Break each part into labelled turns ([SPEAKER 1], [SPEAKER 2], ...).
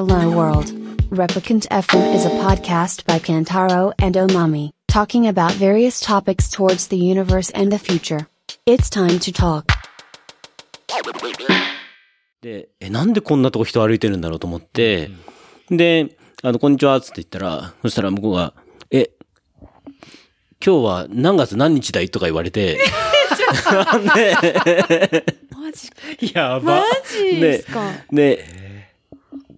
[SPEAKER 1] Hello World. Replicant FM is a podcast by Kantaro and Omami, talking about various topics towards the universe and the future. It's time to talk.
[SPEAKER 2] で、え、なんでこんなとこ人歩いてるんだろうと思って、で、あの、こんにちは、つって言ったら、そしたら向こうが、え、今日は何月何日だいとか言われて、で、
[SPEAKER 3] マジ
[SPEAKER 4] やば
[SPEAKER 3] マ。ジですか。
[SPEAKER 2] で、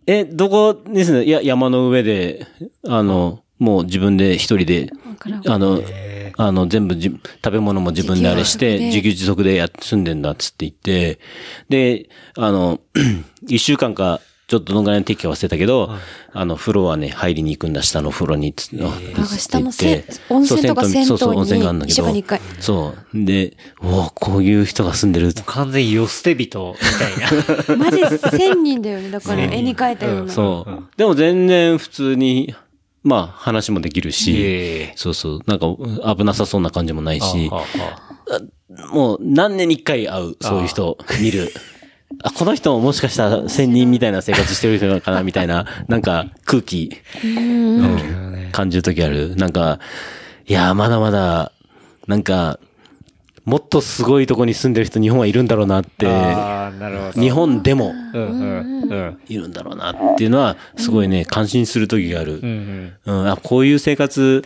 [SPEAKER 2] え、どこですね？いや、山の上で、あの、もう自分で一人で、あの、あの、全部じ、食べ物も自分であれして、
[SPEAKER 3] 自給
[SPEAKER 2] 自足で。や、住んでんだっつって言って、で、あの、一週間か、ちょっとどのぐらいの適期は忘れたけど、あの、風呂はね、入りに行くんだ、下の風呂に、つって。
[SPEAKER 3] なんか下のせ温泉とか銭湯に
[SPEAKER 2] そうそう、温泉があるんだけど。
[SPEAKER 3] 一週間に一回
[SPEAKER 2] そう。で、おこういう人が住んでる。
[SPEAKER 4] 完全に寄捨て人みたいな。
[SPEAKER 3] マジ千人だよね。だから絵に描いたような。
[SPEAKER 2] そう。でも全然普通に、まあ話もできるし、
[SPEAKER 4] え
[SPEAKER 2] そうそう。なんか危なさそうな感じもないしもう何年に一回会う、そういう人見る。あ、この人ももしかしたら仙人みたいな生活してる人なのかなみたいな、なんか空気、うん感じるときある。なんか、いや、まだまだ、なんか、もっとすごいとこに住んでる人日本はいるんだろうなって、
[SPEAKER 4] ああ、なるほど。
[SPEAKER 2] 日本でも。いるんだろうなっていうのは、すごいね、感心する時がある。
[SPEAKER 4] うん
[SPEAKER 2] あ、こういう生活、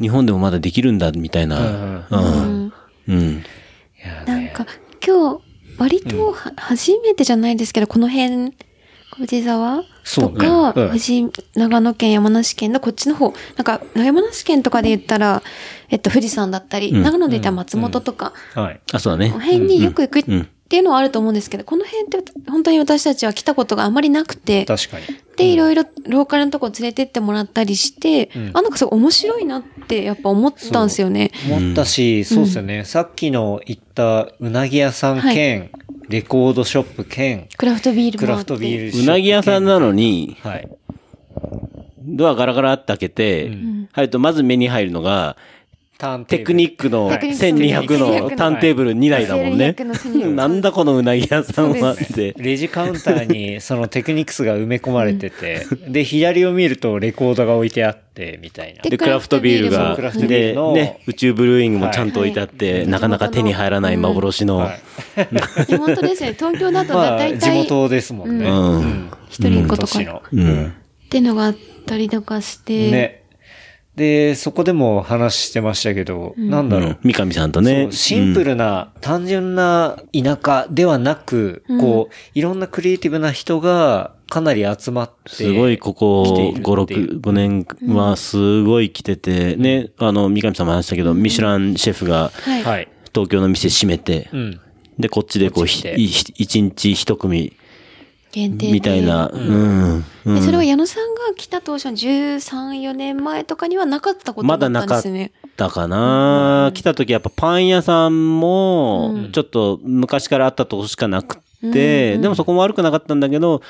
[SPEAKER 2] 日本でもまだできるんだ、みたいな。うん。うん。
[SPEAKER 3] なんか、今日、割とは、初めてじゃないですけど、この辺、藤沢
[SPEAKER 4] そうね。
[SPEAKER 3] とか、
[SPEAKER 4] うん。
[SPEAKER 3] 富士、長野県、山梨県のこっちの方、なんか、山梨県とかで言ったら、えっと、富士山だったり、
[SPEAKER 2] うん。
[SPEAKER 3] 長野で言ったら松本とか、
[SPEAKER 4] はい。
[SPEAKER 2] あ、そうだね。
[SPEAKER 3] この。辺によく行くっ
[SPEAKER 2] うん
[SPEAKER 3] ていうのはあると思うんですけど、この辺って本当に私たちは来たことがあまりなくて、
[SPEAKER 4] 確かに。
[SPEAKER 3] で、いろいろローカルなとこ連れてってもらったりして、
[SPEAKER 4] ん
[SPEAKER 3] あ、なんかすごい面白いなってやっぱ思ったんですよね。
[SPEAKER 4] 思ったし、そうですよね。さっきの言ったうなぎ屋さん兼、レコードショップ兼、
[SPEAKER 3] クラフトビール
[SPEAKER 4] クラフ
[SPEAKER 3] もあって。
[SPEAKER 4] トビールショップ
[SPEAKER 2] うなぎ屋さんなのに、
[SPEAKER 4] はい。
[SPEAKER 2] ドアガラガラって開けて、入るとまず目に入るのが、
[SPEAKER 4] テ
[SPEAKER 2] テクニックの
[SPEAKER 3] テクニック
[SPEAKER 2] 1200のターンテーブル2台だもんね
[SPEAKER 3] 1200の1200。
[SPEAKER 2] なんだこのうなぎ屋さんはって。
[SPEAKER 4] レジカウンターにそのテクニクスが埋め込まれてて、で、左を見るとレコードが置いてあって、みたいな。
[SPEAKER 3] で
[SPEAKER 2] で、クラフトビールがで、ね、宇宙ブルーイングもちゃんと置いてあって、なかなか手に入らない幻の、
[SPEAKER 4] はい
[SPEAKER 3] いや本当ですよね。東京だと大体、
[SPEAKER 4] 元ですもんね。
[SPEAKER 3] 一人っ子とか
[SPEAKER 4] 年の。
[SPEAKER 2] うん。
[SPEAKER 3] っていうのがあったりとかして、
[SPEAKER 4] ね。で、そこでも話してましたけど、なんだろう。
[SPEAKER 2] 三上さんと
[SPEAKER 4] そ
[SPEAKER 2] ね
[SPEAKER 4] う。シンプルな、単純な田舎ではなく、こう、いろんなクリエイティブな人がかなり集まって。
[SPEAKER 2] すごいここ
[SPEAKER 4] 来ている
[SPEAKER 2] 5、
[SPEAKER 4] っていう
[SPEAKER 2] 6、5年はすごい来てて、ね、あの、三上さんも話したけど、ミシュランシェフが。東京の店閉めて
[SPEAKER 4] う、ん。
[SPEAKER 2] で、こっちでこう、一日一組
[SPEAKER 3] 限定で
[SPEAKER 2] みたいな、うん。うん。
[SPEAKER 3] でそれは矢野さんが来た当初の13、4年前とかにはなかったこと
[SPEAKER 2] ま
[SPEAKER 3] だ
[SPEAKER 2] だなかった
[SPEAKER 3] ったんですね。
[SPEAKER 2] だかな、来た時やっぱパン屋さんも、ちょっと昔からあったとこしかなくて、でもそこも悪くなかったんだけど、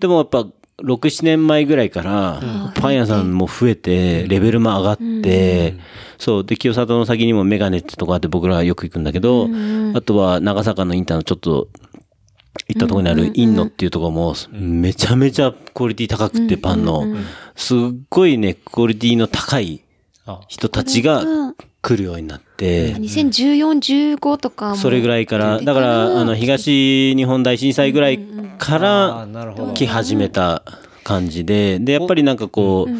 [SPEAKER 2] でもやっぱ、6、7年前ぐらいから、パン屋さんも増えて、レベルも上がって、そう。で、清里の先にもメガネってとこあって僕らはよく行くんだけど、あとは長坂のインターのちょっと、行ったところにあるインノっていうところも、めちゃめちゃクオリティ高くて、パンの。すっごいね、クオリティの高い
[SPEAKER 4] あ。
[SPEAKER 2] 人たちが来るようになって、
[SPEAKER 3] 2014、15とかも。
[SPEAKER 2] それぐらいから、だから、あの、東日本大震災ぐらいから。来始めた感じで、で、やっぱりなんかこう、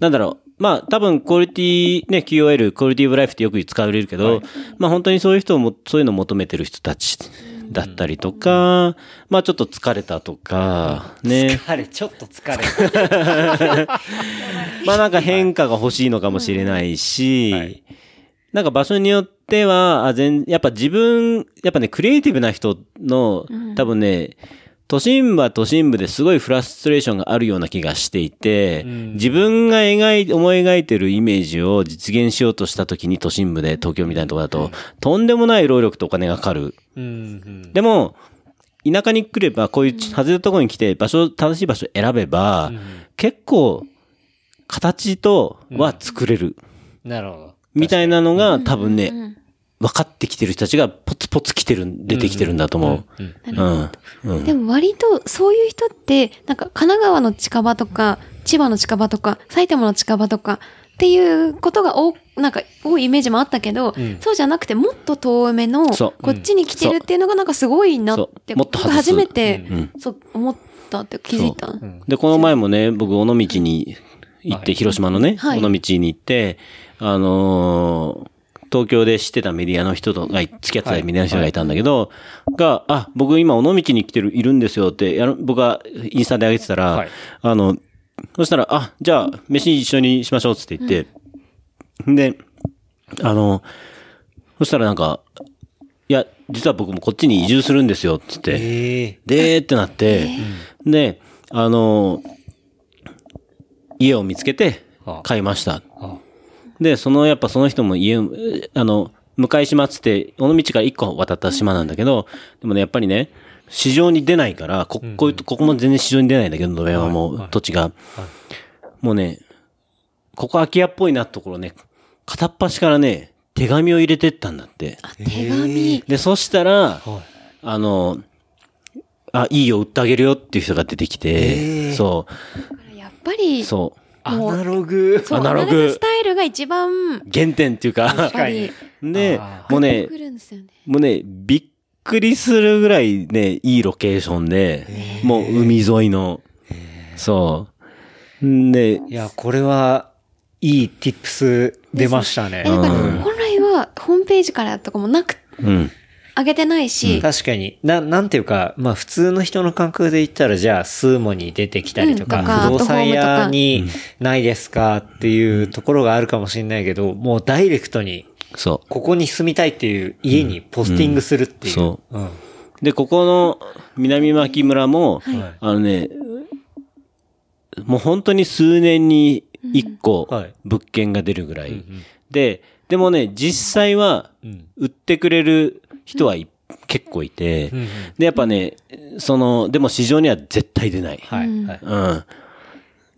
[SPEAKER 2] なんだろう、まあ、多分、クオリティ、ね、QOL、クオリティオブライフってよく使われるけど、まあ、本当にそういう人をも、そういうのを求めてる人たちだったりとか、まあ、ちょっと疲れたとか、ね。
[SPEAKER 4] 疲れ、ちょっと疲れ。
[SPEAKER 2] まあなんか変化が欲しいのかもしれないし、
[SPEAKER 4] はい
[SPEAKER 2] なんか場所によっては、あ全やっぱ自分、やっぱね、クリエイティブな人の、多分ね、都心部は都心部ですごいフラストレーションがあるような気がしていて、自分が描い、思い描いてるイメージを実現しようとした時に都心部で東京みたいなところだと、とんでもない労力とお金がかかる。
[SPEAKER 4] うんうん。
[SPEAKER 2] でも、田舎に来れば、こういう外れたところに来て、場所、正しい場所を選べば、結構、形とは作れる。
[SPEAKER 4] なるほど。
[SPEAKER 2] みたいなのが多分ね、分かってきてる人たちがポツポツ来てるん、出てきてるんだと思う。うん。うん。
[SPEAKER 3] でも割とそういう人って、なんか神奈川の近場とか、千葉の近場とか、埼玉の近場とか、っていうことが多、なんか多いイメージもあったけど、そうじゃなくてもっと遠めの、こっちに来てるっていうのがなんかすごいなって、
[SPEAKER 2] もっと
[SPEAKER 3] 初めて、
[SPEAKER 2] うん。
[SPEAKER 3] そう思ったって気づいた。
[SPEAKER 2] で、この前もね、僕、尾道に行って、広島のね、
[SPEAKER 3] はい。
[SPEAKER 2] 尾道に行って、あのー東京で知ってたメディアの人とが、付き合ってたメディアの人がいたんだけど、が、あ、僕今尾道に来てる、いるんですよって、やる僕がインスタで上げてたら、
[SPEAKER 4] はい。
[SPEAKER 2] あの、そしたら、あ、じゃあ、飯一緒にしましょうっつって言って、で、あの、そしたらなんか、いや、実は僕もこっちに移住するんですよ、つって。
[SPEAKER 4] ええ
[SPEAKER 2] でーってなって、で、あの、家を見つけて
[SPEAKER 4] あ。
[SPEAKER 2] 買いました。
[SPEAKER 4] あ
[SPEAKER 2] で、その、やっぱその人も家あの、向島っつって、尾道から一個渡った島なんだけど、でもね、やっぱりね、市場に出ないから、こ、こういうと、ここも全然市場に出ないんだけど、野辺山も土地が。もうね、ここ空き家っぽいなところね、片っ端からね、手紙を入れてったんだって。
[SPEAKER 3] あ、手紙。
[SPEAKER 2] で、そしたら、
[SPEAKER 4] はい
[SPEAKER 2] あの、あ、いいよ、売ってあげるよっていう人が出てきて、そ
[SPEAKER 3] やっぱり、
[SPEAKER 2] う、そう。
[SPEAKER 4] アナログ。
[SPEAKER 3] そう
[SPEAKER 2] アナログ
[SPEAKER 3] アナログスタイルが一番、
[SPEAKER 2] 原点っていうか、
[SPEAKER 3] やっぱり、
[SPEAKER 2] で
[SPEAKER 4] あ、
[SPEAKER 2] もうね。もうね、びっくりするぐらいね、いいロケーションで、もう海沿いの、そう。んで、
[SPEAKER 4] いや、これは、いい tips 出ましたね
[SPEAKER 3] え、。だから、
[SPEAKER 2] うん
[SPEAKER 3] 本来はホームページからとかもなく、
[SPEAKER 2] うん。
[SPEAKER 3] 上げてないし、
[SPEAKER 4] 確かに。な、なんていうか、まあ普通の人の感覚で言ったら、じゃあ、スーモに出てきたりとか、
[SPEAKER 3] うんとか
[SPEAKER 4] 不動産屋にないですかっていうところがあるかもしれないけど、もうダイレクトに、
[SPEAKER 2] そう。
[SPEAKER 4] ここに住みたいっていう家にポスティングするっていう。
[SPEAKER 2] そ
[SPEAKER 4] うん。
[SPEAKER 2] で、ここの南牧村も、
[SPEAKER 4] はい
[SPEAKER 2] あのね、もう本当に数年に一個
[SPEAKER 4] はい
[SPEAKER 2] 物件が出るぐらい。で、でもね、実際は
[SPEAKER 4] うん
[SPEAKER 2] 売ってくれる人はい結構いて、
[SPEAKER 4] うんうん
[SPEAKER 2] で、やっぱね、その、でも市場には絶対出ない。
[SPEAKER 4] はい。はい。
[SPEAKER 2] うん。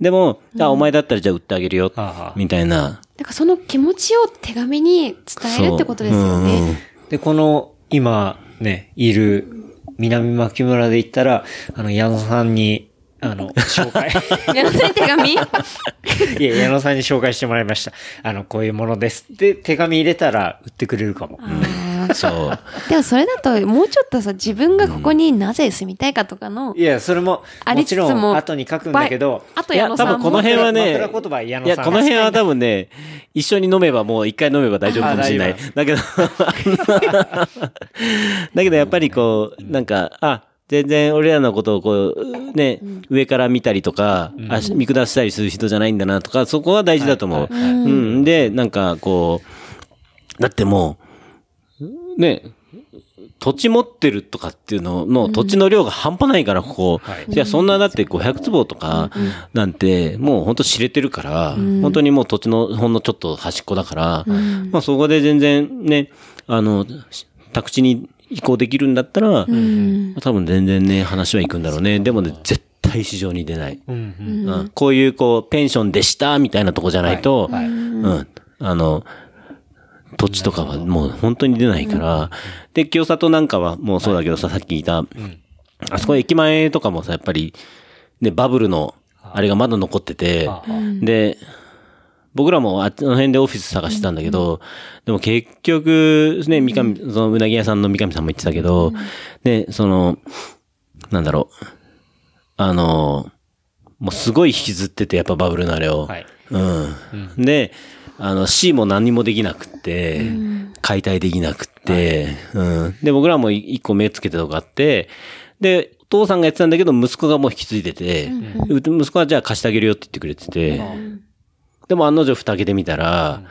[SPEAKER 2] でも、あ、お前だったらじゃあ売ってあげるよみたいな。
[SPEAKER 3] だからその気持ちを手紙に伝えるってことですよ
[SPEAKER 2] そううん
[SPEAKER 3] ね。
[SPEAKER 4] で、この、今、ね、いる、南牧村で言ったら、あの、矢野さんに、あの、紹介。
[SPEAKER 3] やらない手紙？
[SPEAKER 4] いや、矢野さんに紹介してもらいました。あの、こういうものです。で、手紙入れたら売ってくれるかも。
[SPEAKER 2] そう。
[SPEAKER 3] でもそれだと、もうちょっとさ、自分がここになぜ住みたいかとかの
[SPEAKER 4] い、や、それも、
[SPEAKER 3] あ
[SPEAKER 4] もちろん、後に書くんだけど、
[SPEAKER 3] あと矢野さんも。
[SPEAKER 2] 多分この辺はね、いや、この辺は多分ね、一緒に飲めばもう一回飲めば大丈夫かもしれない。だけど、だけどやっぱりこう、なんか、あ、全然俺らのことをこう、ね、上から見たりとか、あ見下したりする人じゃないんだなとか、そこは大事だと思う。うん。で、なんかこう、だってもう、ね、土地持ってるとかっていうのの土地の量が半端ないから、ここ。
[SPEAKER 4] はい。
[SPEAKER 2] いや、そんなだって500坪とかなんて、もう本当知れてるから、本当にもう土地のほんのちょっと端っこだから、まあそこで全然ね、あの、宅地に移行できるんだったら、多分全然ね、話は行くんだろうね。でもね、絶対市場に出ない。
[SPEAKER 4] うん。うん。
[SPEAKER 2] うん。こういうこう、ペンションでしたみたいなとこじゃないと、
[SPEAKER 4] はい。はい。
[SPEAKER 2] うん。あの、土地とかはもう本当に出ないから、で、清里なんかはもうそうだけどさ、さっき言った、あそこ駅前とかもさ、やっぱり、ね、バブルの、あれがまだ残ってて
[SPEAKER 4] あ、
[SPEAKER 2] で、僕らもあっちの辺でオフィス探してたんだけど、でも結局、ね、三上、そのうなぎ屋さんの三上さんも言ってたけど、ね、その、なんだろう、あの、もうすごい引きずってて、やっぱバブルのあれを。
[SPEAKER 4] はい。
[SPEAKER 2] うん。で、あの、C も何にもできなくって、解体できなくって、うん。で、僕らも一個目つけてたとこあって、で、お父さんがやってたんだけど、息子がもう引き継いでて、う息子はじゃあ貸してあげるよって言ってくれてて、でも案の定蓋開けてみたら、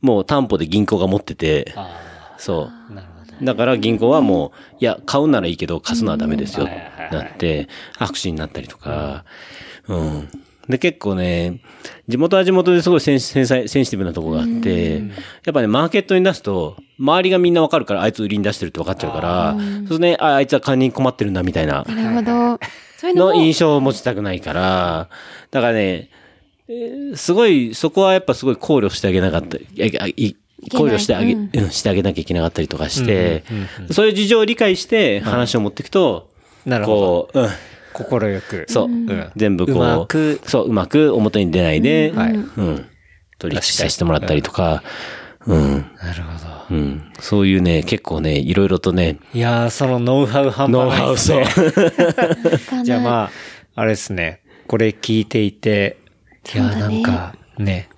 [SPEAKER 2] もう担保で銀行が持ってて、
[SPEAKER 4] あ
[SPEAKER 2] そう。だから銀行はもう、いや、買うならいいけど、貸すのはダメですよ、なって、白紙になったりとか、うん。で、結構ね、地元は地元ですごいセンセンセンシティブなとこがあって、やっぱね、マーケットに出すと、周りがみんなわかるから、あいつ売りに出してるって分かっちゃうから、そうね、あ、あいつは金に困ってるんだ、みたいな、
[SPEAKER 3] なるほど。そういうの
[SPEAKER 2] 印象を持ちたくないから、だからね、えーすごい、そこはやっぱすごい考慮してあげなかった、考慮してあげ、
[SPEAKER 3] うん。
[SPEAKER 2] うんしてあげなきゃいけなかったりとかしてそういう事情を理解して話を持っていくと、
[SPEAKER 4] なるほど。
[SPEAKER 2] こう、うん、
[SPEAKER 4] 心よく。
[SPEAKER 2] そう、
[SPEAKER 4] ん。
[SPEAKER 2] 全部こう、
[SPEAKER 4] うまく。
[SPEAKER 2] そう、うまく表に出ないで、
[SPEAKER 4] はい。
[SPEAKER 2] うん、取引させてもらったりとか、うん、
[SPEAKER 4] なるほど。
[SPEAKER 2] うん、そういうね、結構ね、いろいろとね、
[SPEAKER 4] いやー、そのノウハウ半端ないですね。じゃあまあ、あれですね。これ聞いていて、いやー、なんか、ね、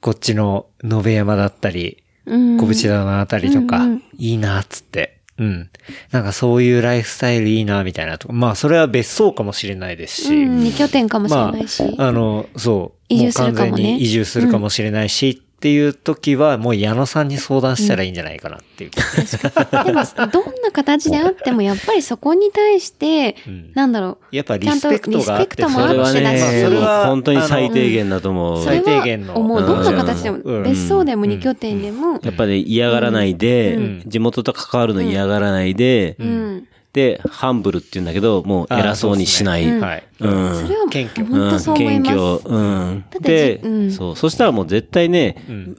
[SPEAKER 4] こっちの延山だったり、
[SPEAKER 3] うん。
[SPEAKER 4] 小淵田のあたりとか、
[SPEAKER 3] うんうん。
[SPEAKER 4] いいな、っつって。うん。なんかそういうライフスタイルいいな、みたいなとか。まあ、それは別荘かもしれないですし。
[SPEAKER 3] うん、二拠点かもしれないし。
[SPEAKER 4] まあ、あの、そう。
[SPEAKER 3] 移住するかもね
[SPEAKER 4] う完全に移住するかもしれないし、っていう時は、もう矢野さんに相談したらいいんじゃないかなっていう。
[SPEAKER 3] でも、どんな形であっても、やっぱりそこに対して、
[SPEAKER 4] ん
[SPEAKER 3] なんだろう。
[SPEAKER 4] やっぱリスペクトがあって
[SPEAKER 3] ちゃんとリスペクトもあ
[SPEAKER 2] それは
[SPEAKER 3] ってだし、
[SPEAKER 2] ね、
[SPEAKER 4] それは
[SPEAKER 2] 本当に最低限だと思う。
[SPEAKER 4] 最低限の
[SPEAKER 3] それは思う。どんな形でも、
[SPEAKER 4] うん
[SPEAKER 3] 別荘でも二拠点でも、
[SPEAKER 2] やっぱり嫌がらないで、
[SPEAKER 4] ん
[SPEAKER 2] 地元と関わるの嫌がらないで、
[SPEAKER 3] うん。
[SPEAKER 2] で、ハンブルって言うんだけど、もう偉そうにしない。
[SPEAKER 4] はい。
[SPEAKER 2] うん。
[SPEAKER 3] それは、
[SPEAKER 4] 謙虚
[SPEAKER 3] 本当そう思います。
[SPEAKER 2] 謙虚。うん。
[SPEAKER 3] だって
[SPEAKER 2] で、そう。そしたらもう絶対ね、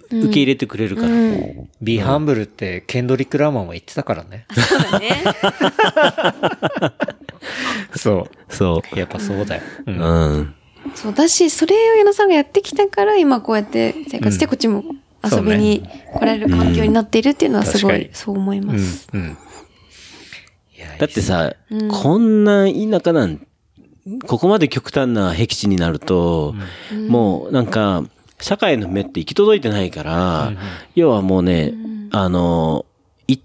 [SPEAKER 2] 受け入れてくれるから。
[SPEAKER 3] うん。
[SPEAKER 4] ビーハンブルってケンドリック・ラーマンも言ってたからね。
[SPEAKER 3] そうだね。
[SPEAKER 4] そ
[SPEAKER 2] そう。
[SPEAKER 4] う。やっぱそうだよ。う。
[SPEAKER 2] うんん。
[SPEAKER 3] そうだし、それを矢野さんがやってきたから、今こうやって生活してこっちも遊びに来られる環境になっているっていうのはすごい、そう思いま
[SPEAKER 4] うん
[SPEAKER 3] す。。
[SPEAKER 4] うん。
[SPEAKER 2] だってさ、こんな田舎なん、ここまで極端な僻地になると、もうなんか、社会の目って行き届いてないから、要はもうね、あの、い、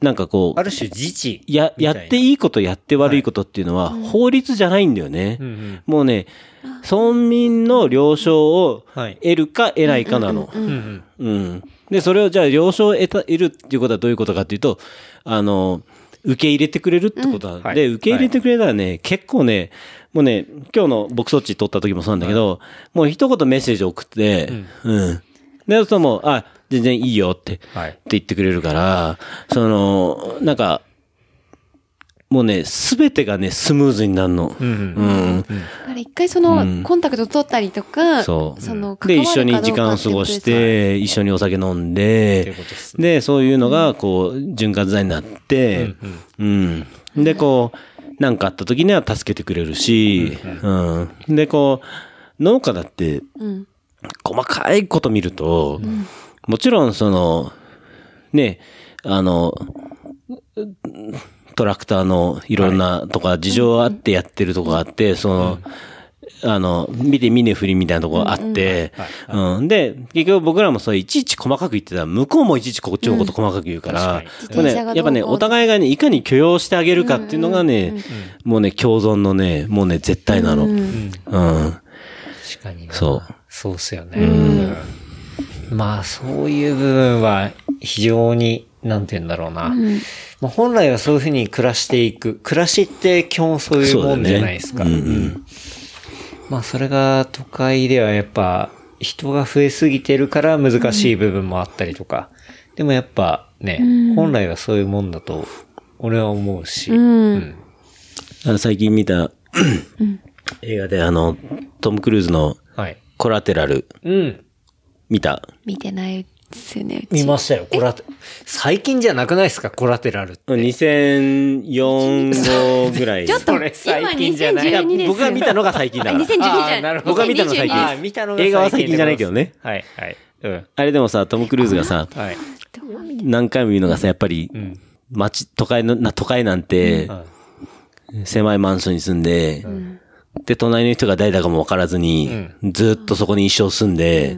[SPEAKER 2] なんかこう
[SPEAKER 4] あ、る種自治。
[SPEAKER 2] や、やって
[SPEAKER 4] い。
[SPEAKER 2] いいことやって悪いことっていうのは、法律じゃないんだよね。
[SPEAKER 4] うんうん。
[SPEAKER 2] もうね、村民の了承を
[SPEAKER 4] はい
[SPEAKER 2] 得るか得ないかなの。
[SPEAKER 4] うんうん。
[SPEAKER 2] うん。で、それをじゃあ了承を得た、得るっていうことはどういうことかっていうと、あの、受け入れてくれるってことなん。で、
[SPEAKER 4] はい。
[SPEAKER 2] 受け入れてくれたらね、結構ね、もうね、今日の僕そっち撮った時もそうなんだけど、もう一言メッセージ送って、うん。で、そもう、あ、全然いいよって、
[SPEAKER 4] はい。
[SPEAKER 2] って言ってくれるから、その、なんか、もうね、すべてがね、スムーズになるの。
[SPEAKER 4] うんうん。
[SPEAKER 2] うん。
[SPEAKER 3] だから一回その、コンタクト取ったりとか、
[SPEAKER 2] そう。
[SPEAKER 3] その、
[SPEAKER 2] で、一緒に時間を過ごして、一緒にお酒飲んで
[SPEAKER 4] で
[SPEAKER 2] そういうのが、こう、潤滑剤になって、うん。で、こう、なんかあった時には助けてくれるし、うん。で、こう、農家だって、
[SPEAKER 3] うん。
[SPEAKER 2] 細かいこと見ると、もちろんその、ね、あの、トラクターのいろんなとか事情あってやってるとこがあって、その、あの、見て見ね振りみたいなとこがあって、うん。で、結局僕らもそういちいち細かく言ってた。ら、向こうもいちいちこっちのこと細かく言うから、やっぱね、お互いがね、いかに許容してあげるかっていうのがね、もうね、共存のね、もうね、絶対なの。うん。
[SPEAKER 4] 確かにな。
[SPEAKER 2] そう。
[SPEAKER 4] そうっすよね。うん。まあ、そういう部分は非常に、なんて言うんだろうな。まあ、本来はそういうふうに暮らしていく。暮らしって基本そういうもんじゃないですか。
[SPEAKER 2] そううんうん
[SPEAKER 4] うんまあ、それが都会ではやっぱ人が増えすぎてるから難しい部分もあったりとか。でもやっぱね、本来はそういうもんだと俺は思うし。
[SPEAKER 3] うん
[SPEAKER 2] あの最近見た、映画であの、トム・クルーズの
[SPEAKER 4] はい。
[SPEAKER 2] コラテラル
[SPEAKER 4] うん。
[SPEAKER 2] 見た？
[SPEAKER 3] 見てないですよね。
[SPEAKER 4] 見ましたよ。コラテ、最近じゃなくないですかコラテラルって。
[SPEAKER 2] 2004、5ぐらい。
[SPEAKER 3] ちょっと、
[SPEAKER 4] それ最近じゃない
[SPEAKER 3] 今2012です。
[SPEAKER 2] 僕が見たのが最近だから。
[SPEAKER 3] 2012じゃ
[SPEAKER 4] なるほど
[SPEAKER 2] 僕が見たの最近
[SPEAKER 4] あー見たのが
[SPEAKER 2] 映画は最近じゃないけどね。
[SPEAKER 4] はい、はい。うん。
[SPEAKER 2] あれでもさ、トム・クルーズがさ、
[SPEAKER 4] はい。
[SPEAKER 2] 何回も言うのがさ、やっぱり、
[SPEAKER 4] ん
[SPEAKER 2] 街、都会の、な、都会なんて、狭いマンションに住んで、で、隣の人が誰だかも分からずに、ずっとそこに一生住んで、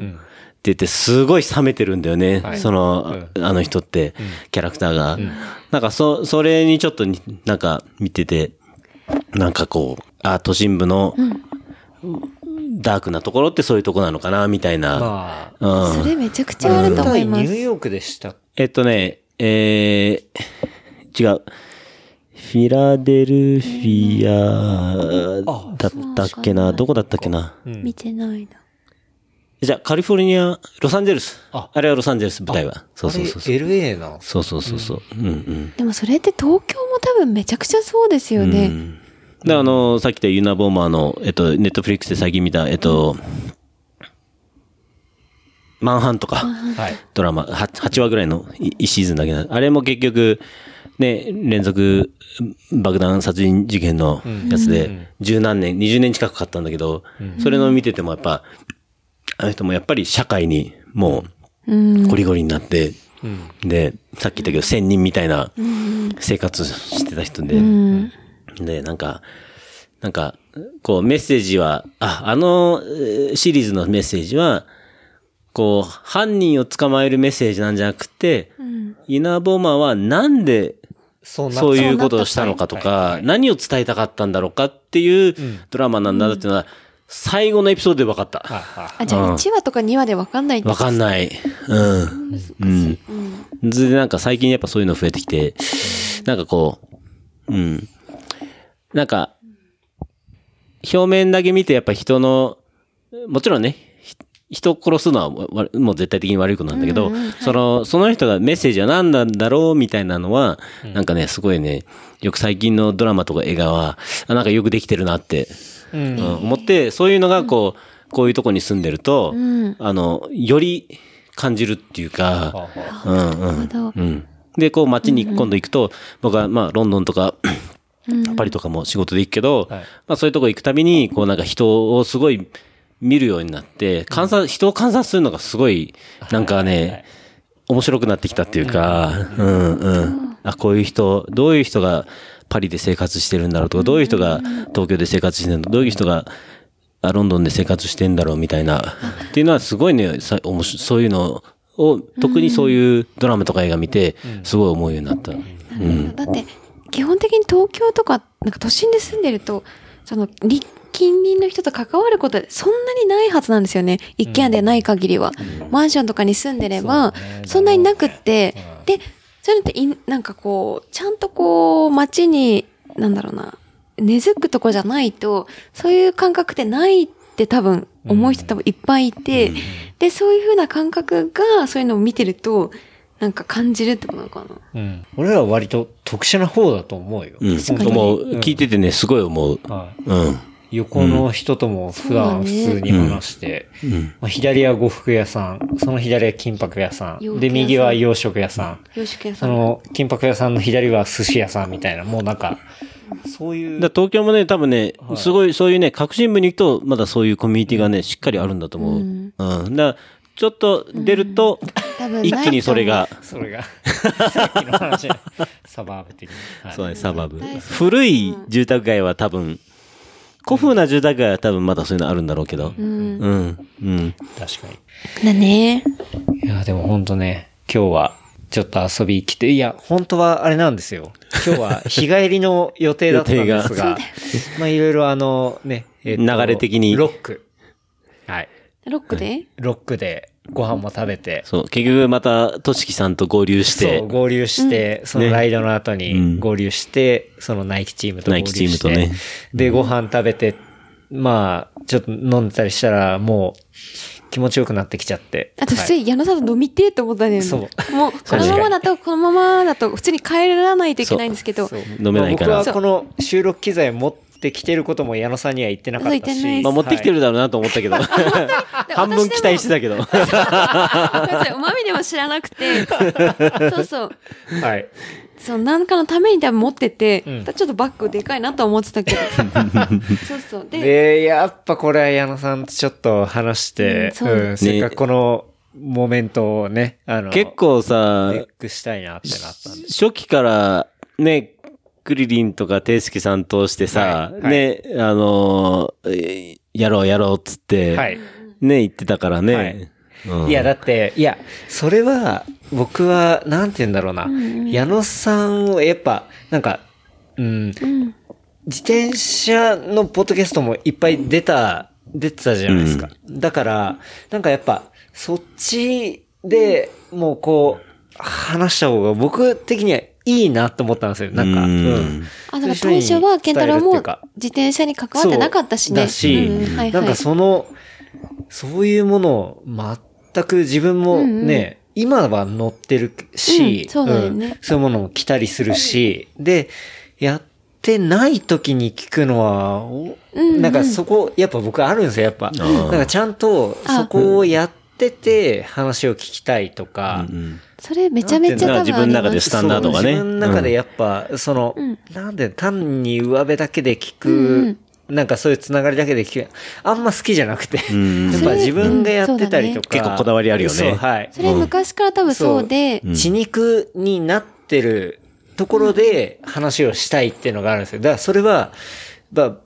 [SPEAKER 2] ってて、すごい冷めてるんだよね。
[SPEAKER 4] はい
[SPEAKER 2] その、あの人って、キャラクターが。なんか、そ、それにちょっとに、なんか、見てて、なんかこう、あ、都心部の、ダークなところってそういうとこなのかな、みたいな。
[SPEAKER 4] まあ、
[SPEAKER 2] うん
[SPEAKER 3] それめちゃくちゃあると思います。
[SPEAKER 4] ニューヨークでした。
[SPEAKER 2] えっとね、えー、違う。フィラデルフィアだったっけな？どこだったっけな、
[SPEAKER 3] 見てないな。
[SPEAKER 2] じゃあ、カリフォルニア、ロサンゼルス。
[SPEAKER 4] あ
[SPEAKER 2] あれはロサンゼルス、舞台は。そうそうそうそう。
[SPEAKER 4] LA なん
[SPEAKER 2] そうそうそうそう。うんうん。
[SPEAKER 3] でもそれって東京も多分めちゃくちゃそうですよね。
[SPEAKER 2] で、あの、さっき言ったユナボーマーの、えっと、ネットフリックスで最近見た、えっと、マンハンとか、
[SPEAKER 4] はい。
[SPEAKER 2] ドラマ、は8話ぐらいの1シーズンだけなあれも結局、ね、連続爆弾殺人事件のやつで、十何年、20年近くかかったんだけど、それの見ててもやっぱ、あの人もやっぱり社会にもう、ゴリゴリになって、で、さっき言ったけど、仙人みたいな生活してた人で、で、なんか、なんか、こう、メッセージは、あ、あのえーシリーズのメッセージは、こう、犯人を捕まえるメッセージなんじゃなくて、イナボマはなんで
[SPEAKER 4] そう
[SPEAKER 2] いうことをしたのかとか何を伝えたかったんだろうかっていうドラマなんだっていうのは、最後のエピソードで分かった。
[SPEAKER 3] あ、じゃあ1話とか2話でわかんないって
[SPEAKER 2] わかんない。うん。うん。でなんか最近やっぱそういうの増えてきて、なんかこう、うん。なんか、表面だけ見てやっぱ人の、もちろんね、ひ人を殺すのはわもう絶対的に悪いことなんだけど、その、その人がメッセージは何なんだろうみたいなのは、なんかね、すごいね、よく最近のドラマとか映画は、あなんかよくできてるなって、うん。思って、そういうのがこう、こういうとこに住んでると、あの、より感じるっていうか、うんうん。うん。で、こう街に今度行くと、僕はまあロンドンとか、パリとかも仕事で行くけど、
[SPEAKER 4] はい。
[SPEAKER 2] まあそういうとこ行くたびに、こうなんか人をすごい見るようになって、観察、人を観察するのがすごい、なんかね、面白くなってきたっていうか、うん。うん。あ、こういう人、どういう人がパリで生活してるんだろうとか、どういう人が東京で生活してるんだろう、どういう人があロンドンで生活してんだろうみたいな。っていうのはすごいね、さ面白いそういうのを、特にそういうドラマとか映画見て、すごい思うようになった。うん。
[SPEAKER 3] だって、基本的に東京とか、なんか都心で住んでると、その、り近隣の人と関わることそんなにないはずなんですよね。一軒家でない限りは。マンションとかに住んでれば、そんなになくって、で、そういうのってい、なんかこう、ちゃんとこう、街に、なんだろうな、根付くとこじゃないと、そういう感覚ってないって多分、思う人多分いっぱいいて、で、そういう風な感覚が、そういうのを見てると、なんか感じるってことなのかな。
[SPEAKER 4] うん。俺らは割と特殊な方だと思うよ。
[SPEAKER 2] うん。
[SPEAKER 3] 確かに
[SPEAKER 2] 思う。聞いててね、すごい思う。
[SPEAKER 4] はい。
[SPEAKER 2] うん。
[SPEAKER 4] 横の人とも普段普通に話して、まあ、左は呉服屋さん、その左は金箔屋さん、で、右は洋食屋さん、
[SPEAKER 3] 洋食屋さん。
[SPEAKER 4] その金箔屋さんの左は寿司屋さんみたいな、もうなんか、そういう。
[SPEAKER 2] だ東京もね、多分ね、すごいそういうね、革新部に行くと、まだそういうコミュニティがね、しっかりあるんだと思う。うん。だから、ちょっと出ると、一気にそれが、
[SPEAKER 4] それが、さっきの話、サバーブ的に。はい
[SPEAKER 2] そうね、サバブ
[SPEAKER 3] 大好き。
[SPEAKER 2] 古い住宅街は多分、古風な住宅街は多分まだそういうのあるんだろうけど。うん。うん。
[SPEAKER 4] 確かに。
[SPEAKER 3] だね。
[SPEAKER 4] いや、でも本当ね、今日はちょっと遊び来て、いや、本当はあれなんですよ。今日は日帰りの予定だったんです
[SPEAKER 2] 予
[SPEAKER 4] が、まあいろいろあのね、えっと
[SPEAKER 2] 流れ的に
[SPEAKER 4] ロック。はい。
[SPEAKER 3] ロックで？
[SPEAKER 4] ロックでご飯も食べて、
[SPEAKER 2] そう、結局また、としきさんと合流し
[SPEAKER 4] そ
[SPEAKER 2] て
[SPEAKER 4] う、、合流して、そのライドの後
[SPEAKER 2] う
[SPEAKER 4] に
[SPEAKER 2] ん。
[SPEAKER 4] 合流して、そのナイキチームと合流して、
[SPEAKER 2] ナイキチームとね。
[SPEAKER 4] で、ご飯食べて、まあ、ちょっと飲んでたりしたら、もう、気持ちよくなってきちゃって。
[SPEAKER 3] あと普通
[SPEAKER 4] はい
[SPEAKER 3] に矢野さんと飲みてえと思ったんだよね。
[SPEAKER 4] そう。
[SPEAKER 3] もう、このままだと、このままだと普通に帰らないといけないんですけど。
[SPEAKER 4] そう。
[SPEAKER 2] 飲めないから。
[SPEAKER 4] 僕はこの収録機材持ってきてることも矢野さんには言ってなかったし。
[SPEAKER 2] まあ持ってきてるだろうなと思ったけど、半分期待してたけど。
[SPEAKER 3] ごめんなさいおまみでも知らなくて。そうそう。
[SPEAKER 4] はい。はい。
[SPEAKER 3] そう、なんかのために多分持ってて、
[SPEAKER 4] うん
[SPEAKER 3] ちょっとバッグでかいなと思ってたけど。そうそう。で、
[SPEAKER 4] で、やっぱこれは矢野さんとちょっと話して、
[SPEAKER 3] うんそう
[SPEAKER 4] うん、せっかくこのモメントをね、あの、
[SPEAKER 2] 結構さ
[SPEAKER 4] ネ、ックしたいなってなったんで。
[SPEAKER 2] 初期から、ね、クリリンとかテイスケさん通してさ、
[SPEAKER 4] はいはい
[SPEAKER 2] ね、あのーえーやろうやろうっつって、
[SPEAKER 4] はい。
[SPEAKER 2] ね、言ってたからね。
[SPEAKER 4] はい
[SPEAKER 2] うん
[SPEAKER 4] いや、だって、いや、それは、僕は、なんて言うんだろうな。矢野さんを、やっぱ、なんか、うん、自転車のポッドキャストもいっぱい出た、出てたじゃないですか。だから、なんかやっぱ、そっちでもうこう、話した方が僕的にはいいなと思ったんですよ。なんか、
[SPEAKER 2] う
[SPEAKER 4] うん。ん。
[SPEAKER 3] あ、だから当初は、ケンタロウも
[SPEAKER 4] 伝えるっていうか。
[SPEAKER 3] 自転車に関わってなかったしね。
[SPEAKER 4] だし、なんか。その、そういうものを全く自分もね、今は乗ってるし、
[SPEAKER 3] うんそうだよね。
[SPEAKER 4] ん。そういうものも来たりするし、で、やってない時に聞くのは、お
[SPEAKER 3] うんうん。
[SPEAKER 4] なんかそこ、やっぱ僕あるんですよ、やっぱ。
[SPEAKER 2] ん
[SPEAKER 4] なんかちゃんとそこをやっってて話を聞きたいとか、
[SPEAKER 3] それめちゃめちゃ
[SPEAKER 2] 自分の中でスタンダードがね。
[SPEAKER 4] 自分の中でやっぱ、その、なんで単に上辺だけで聞く、なんかそういうつながりだけで聞く、あんま好きじゃなくて、やっぱ自分がやってたりとか、
[SPEAKER 2] 結構こだわりあるよね。
[SPEAKER 4] そうはい。
[SPEAKER 3] それ昔から多分そうで、
[SPEAKER 4] 血肉になってるところで話をしたいっていうのがあるんですよ。だからそれは、まあ、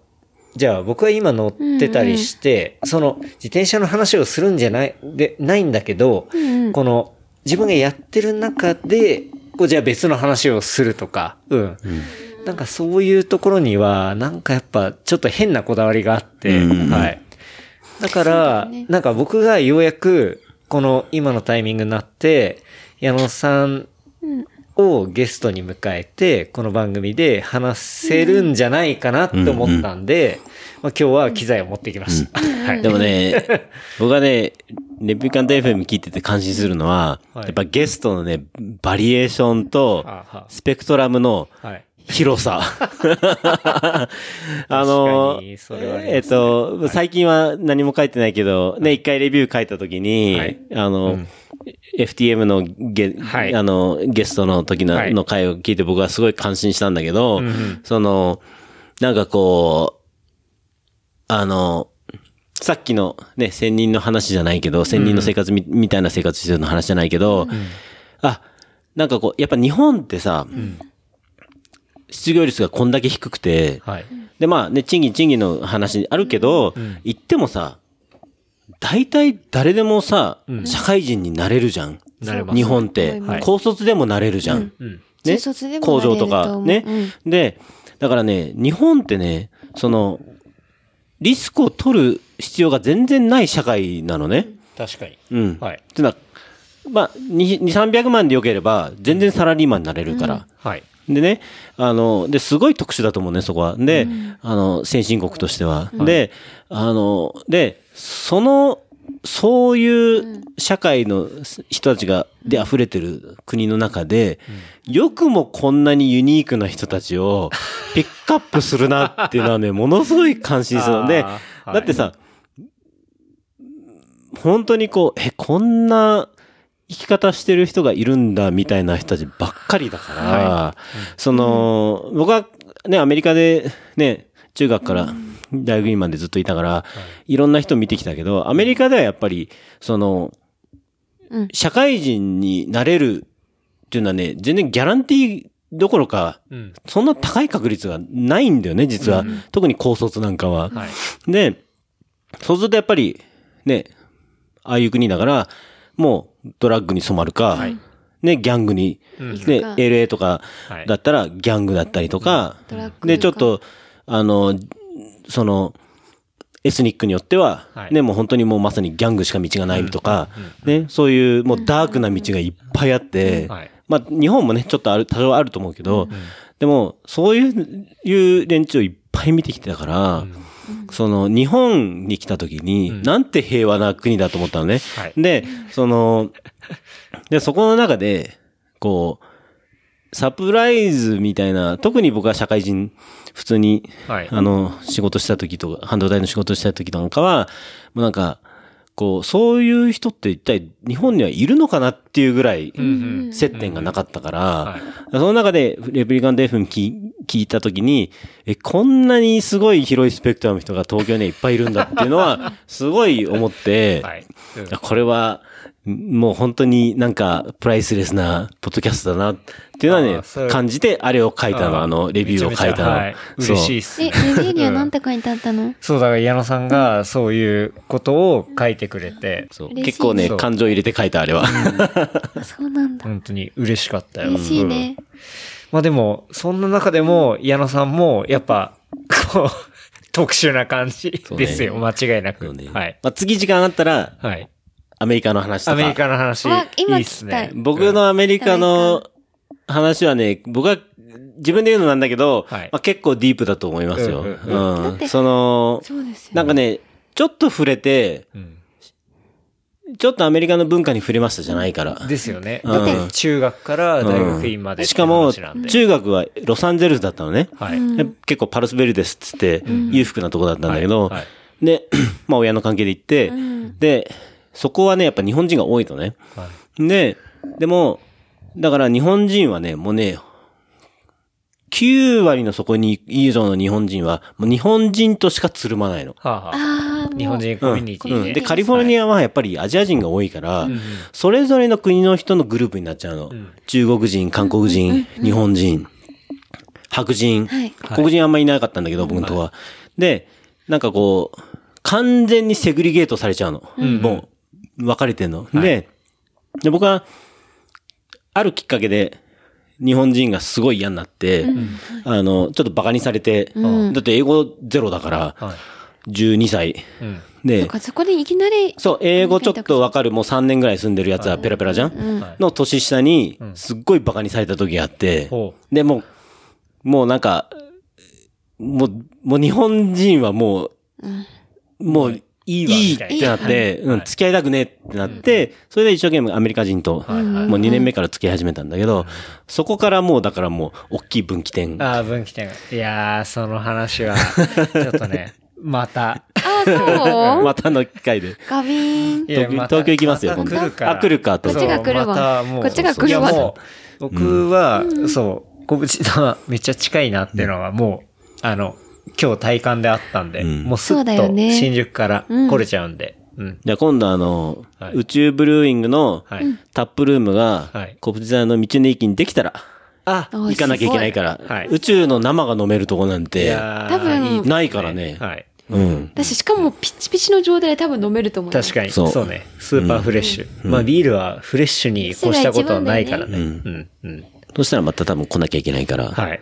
[SPEAKER 4] じゃあ僕は今乗ってたりして、その自転車の話をするんじゃない、で、ないんだけど、この自分がやってる中で、こうじゃあ別の話をするとか、うん。なんかそういうところには、なんかやっぱちょっと変なこだわりがあって、
[SPEAKER 2] うん。
[SPEAKER 4] はい。だから、なんか僕がようやく、この今のタイミングになって、矢野さんをゲストに迎えて、この番組で話せるんじゃないかなって思ったんで、まあ今日は機材を持ってきました。はい。
[SPEAKER 2] でもね、僕はね、レプリカント FM 聞いてて感心するのは、
[SPEAKER 4] はい。
[SPEAKER 2] やっぱゲストのね、バリエーションとスペクトラムの
[SPEAKER 4] はい。
[SPEAKER 2] 広さ。あのえっと、最近は何も書いてないけど、ね、一回レビュー書いたときに、
[SPEAKER 4] はい。
[SPEAKER 2] あの、FTM のゲ、
[SPEAKER 4] はい。
[SPEAKER 2] あの、ゲストの時の,、
[SPEAKER 4] はい。
[SPEAKER 2] の回を聞いて僕はすごい感心したんだけど、
[SPEAKER 4] んうん。
[SPEAKER 2] その、なんかこう、あの、さっきのね、仙人の話じゃないけど、仙人の生活み,、みたいな生活してるの話じゃないけど、あ、なんかこう、やっぱ日本ってさ、失業率がこんだけ低くて、
[SPEAKER 4] はい。
[SPEAKER 2] で、まあね、賃金賃金の話あるけど、言ってもさ、大体誰でもさ、社会人になれるじゃん。
[SPEAKER 4] なれます。
[SPEAKER 2] 日本って、
[SPEAKER 3] はい。
[SPEAKER 2] 高卒でもなれるじゃん。
[SPEAKER 4] うん。
[SPEAKER 2] ね。
[SPEAKER 3] 中卒でも
[SPEAKER 2] 工
[SPEAKER 3] なれる
[SPEAKER 2] 場とか、ね、
[SPEAKER 3] うん。
[SPEAKER 2] で、だからね、日本ってね、その、リスクを取る必要が全然ない社会なのね。
[SPEAKER 4] 確かに。
[SPEAKER 2] うん。
[SPEAKER 4] はい。
[SPEAKER 2] ってのは、まあ、2、300万でよければ、全然サラリーマンになれるから。
[SPEAKER 4] はい。
[SPEAKER 2] でね、あの、で、すごい特殊だと思うね、そこは。で、あの、先進国としては。で、あの、で、その、そういう社会の人たちが、で溢れてる国の中で、よくもこんなにユニークな人たちをピッ クアップするなっていうのはね、ものすごい感心するので、だってさ、本当にこう、え、こんな生き方してる人がいるんだみたいな人たちばっかりだから、その、僕はね、アメリカでね、中学から大学院までずっといたから、いろんな人見てきたけど、アメリカではやっぱり、その、
[SPEAKER 3] うん。
[SPEAKER 2] 社会人になれるっていうのはね、全然ギャランティーどころか、
[SPEAKER 4] うん。
[SPEAKER 2] そんな高い確率がないんだよね、実は。特に高卒なんかは。
[SPEAKER 4] はい。
[SPEAKER 2] で、そうするとやっぱり、ね、ああいう国だから、もうドラッグに染まるか、ね、ギャングに、
[SPEAKER 4] うん。
[SPEAKER 2] ね、
[SPEAKER 3] か。
[SPEAKER 2] LA とか
[SPEAKER 4] はい。
[SPEAKER 2] だったらギャングだったりとか、で、ちょっと、あの、その、エスニックによっては、
[SPEAKER 4] はい。
[SPEAKER 2] ね、もう本当にもうまさにギャングしか道がないとか、ね、そういうもうダークな道がいっぱいあって、
[SPEAKER 4] はい
[SPEAKER 2] まあ日本もね、ちょっとある、多少あると思うけど、でも、そういう、いう連中をいっぱい見てきてたから、その、日本に来た時に、なんて平和な国だと思ったのね。
[SPEAKER 4] はい。
[SPEAKER 2] で、その、で、そこの中で、こう、サプライズみたいな、特に僕は社会人、普通に、
[SPEAKER 4] はい。
[SPEAKER 2] あの、仕事した時とか、半導体の仕事した時なんかは、もうなんか、こう、そういう人って一体日本にはいるのかなっていうぐらい、接点がなかったから、
[SPEAKER 4] はい。
[SPEAKER 2] その中で、レプリカント FM 聞聞いたときに、え、こんなにすごい広いスペクトラムの人が東京にはいっぱいいるんだっていうのは、すごい思って、これは、もう本当になんか、プライスレスな、ポッドキャストだな、っていうのはね感じて、あれを書いたの、あの、レビューを書いたの。
[SPEAKER 4] 嬉しいっす
[SPEAKER 3] え、
[SPEAKER 4] ね。
[SPEAKER 3] レビューには何て書いてあったの？
[SPEAKER 4] そう、だから矢野さんがそういうことを書いてくれて、
[SPEAKER 2] 結構ね、感情入れて書いた、あれは。
[SPEAKER 3] あそうなんだ。
[SPEAKER 4] 本当に嬉しかったよ。
[SPEAKER 3] 嬉しいね。
[SPEAKER 4] まあでも、そんな中でも、矢野さんも、やっぱ、こう、特殊な感じですよ、間違いなく。はい。
[SPEAKER 2] まあ、次時間あったら、
[SPEAKER 4] はい。
[SPEAKER 2] アメリカの話とか。
[SPEAKER 4] アメリカの話、
[SPEAKER 3] あ今
[SPEAKER 4] いいっすね。
[SPEAKER 2] 僕のアメリカの話はね、僕は自分で言うのなんだけど、
[SPEAKER 4] はい。
[SPEAKER 2] まあ、結構ディープだと思いますよ。
[SPEAKER 4] う
[SPEAKER 2] うんん。
[SPEAKER 3] だって
[SPEAKER 2] その、
[SPEAKER 3] そうですよ。
[SPEAKER 2] なんかね、ちょっと触れて、
[SPEAKER 4] うん。
[SPEAKER 2] ちょっとアメリカの文化に触れましたじゃないから。
[SPEAKER 4] ですよね。
[SPEAKER 2] うん。
[SPEAKER 4] だって、中学から大学院まで
[SPEAKER 2] しかも、
[SPEAKER 4] 話なんで。
[SPEAKER 2] 中学はロサンゼルスだったのね。
[SPEAKER 4] はい。
[SPEAKER 2] で結構パルスベルデスっつって、裕福なとこだったんだけど、
[SPEAKER 4] はい。はい。
[SPEAKER 2] で、まあ親の関係で行って、で、そこはね、やっぱ日本人が多いとね。
[SPEAKER 4] は
[SPEAKER 2] で、でも、だから日本人はね、もうね、9割のそこに以上の日本人は、もう日本人としかつるまないの。
[SPEAKER 4] はあはあ日本人コミュニティで。
[SPEAKER 2] うんで、カリフォルニアはやっぱりアジア人が多いから、それぞれの国の人のグループになっちゃうの。中国人、韓国人、日本人、白人、
[SPEAKER 3] はい
[SPEAKER 2] 黒人あんまりいなかったんだけど、僕のとこは。で、なんかこう、完全にセグリゲートされちゃうの。もう、分かれてんの？で、で、僕は、あるきっかけで、日本人がすごい嫌になって、あの、ちょっとバカにされて、だって英語ゼロだから、
[SPEAKER 4] はい。
[SPEAKER 2] 12歳。
[SPEAKER 4] うん。
[SPEAKER 2] で
[SPEAKER 3] と、かそこでいきなり、
[SPEAKER 2] そう、英語ちょっとわかる、もう3年ぐらい住んでるやつはペラペラじゃん、の年下に、すっごいバカにされた時があって、
[SPEAKER 4] ほ
[SPEAKER 2] で、もう、もうなんか、もう、もう日本人はもう、もう、
[SPEAKER 4] いいわ
[SPEAKER 2] いい。
[SPEAKER 4] みたいな。
[SPEAKER 2] ってなって、うん、付き合いたくねえってなって、それで一生懸命アメリカ人と、もう2年目から付き合い始めたんだけど、そこからもうだからもう、大きい分岐点。
[SPEAKER 4] ああ、分岐点。が。いやー、その話は、ちょっとね、また。
[SPEAKER 3] ああ、そう？
[SPEAKER 2] またの機会で。
[SPEAKER 3] ガビーン。
[SPEAKER 2] 東京東京行きますよ今度。
[SPEAKER 4] 来るから。
[SPEAKER 2] あ来るかと
[SPEAKER 3] こっちが来るわ。
[SPEAKER 4] そうまたもう
[SPEAKER 3] こっちが来るわ。
[SPEAKER 4] いやもう、僕は、そう、小淵さんはめっちゃ近いなっていうのはもう、あの、今日体感であったんで、
[SPEAKER 2] ん
[SPEAKER 4] もうすっと
[SPEAKER 3] ね
[SPEAKER 4] 新宿から来れちゃうんで、うん。
[SPEAKER 2] じゃあ今度あの、
[SPEAKER 4] はい
[SPEAKER 2] 宇宙ブルーイングの
[SPEAKER 4] はい
[SPEAKER 2] タップルームが
[SPEAKER 4] はい、
[SPEAKER 2] 小淵沢の道の駅にできたら、
[SPEAKER 4] あ、
[SPEAKER 3] あ
[SPEAKER 2] 行かなきゃいけないから、
[SPEAKER 4] はい
[SPEAKER 2] 宇宙の生が飲めるとこなん
[SPEAKER 4] い
[SPEAKER 2] て、
[SPEAKER 3] 多分
[SPEAKER 2] ないからね
[SPEAKER 4] はい。
[SPEAKER 2] うん。
[SPEAKER 3] 私、しかもピッチピチの状態で多分飲めると思う。
[SPEAKER 4] 確かに。
[SPEAKER 2] そ
[SPEAKER 4] そううね。スーパーフレッシュ。まあビールはフレッシュに越したことはないからね。
[SPEAKER 2] う
[SPEAKER 4] うん。うん。
[SPEAKER 2] そしたらまた多分来なきゃいけないから、
[SPEAKER 4] はい。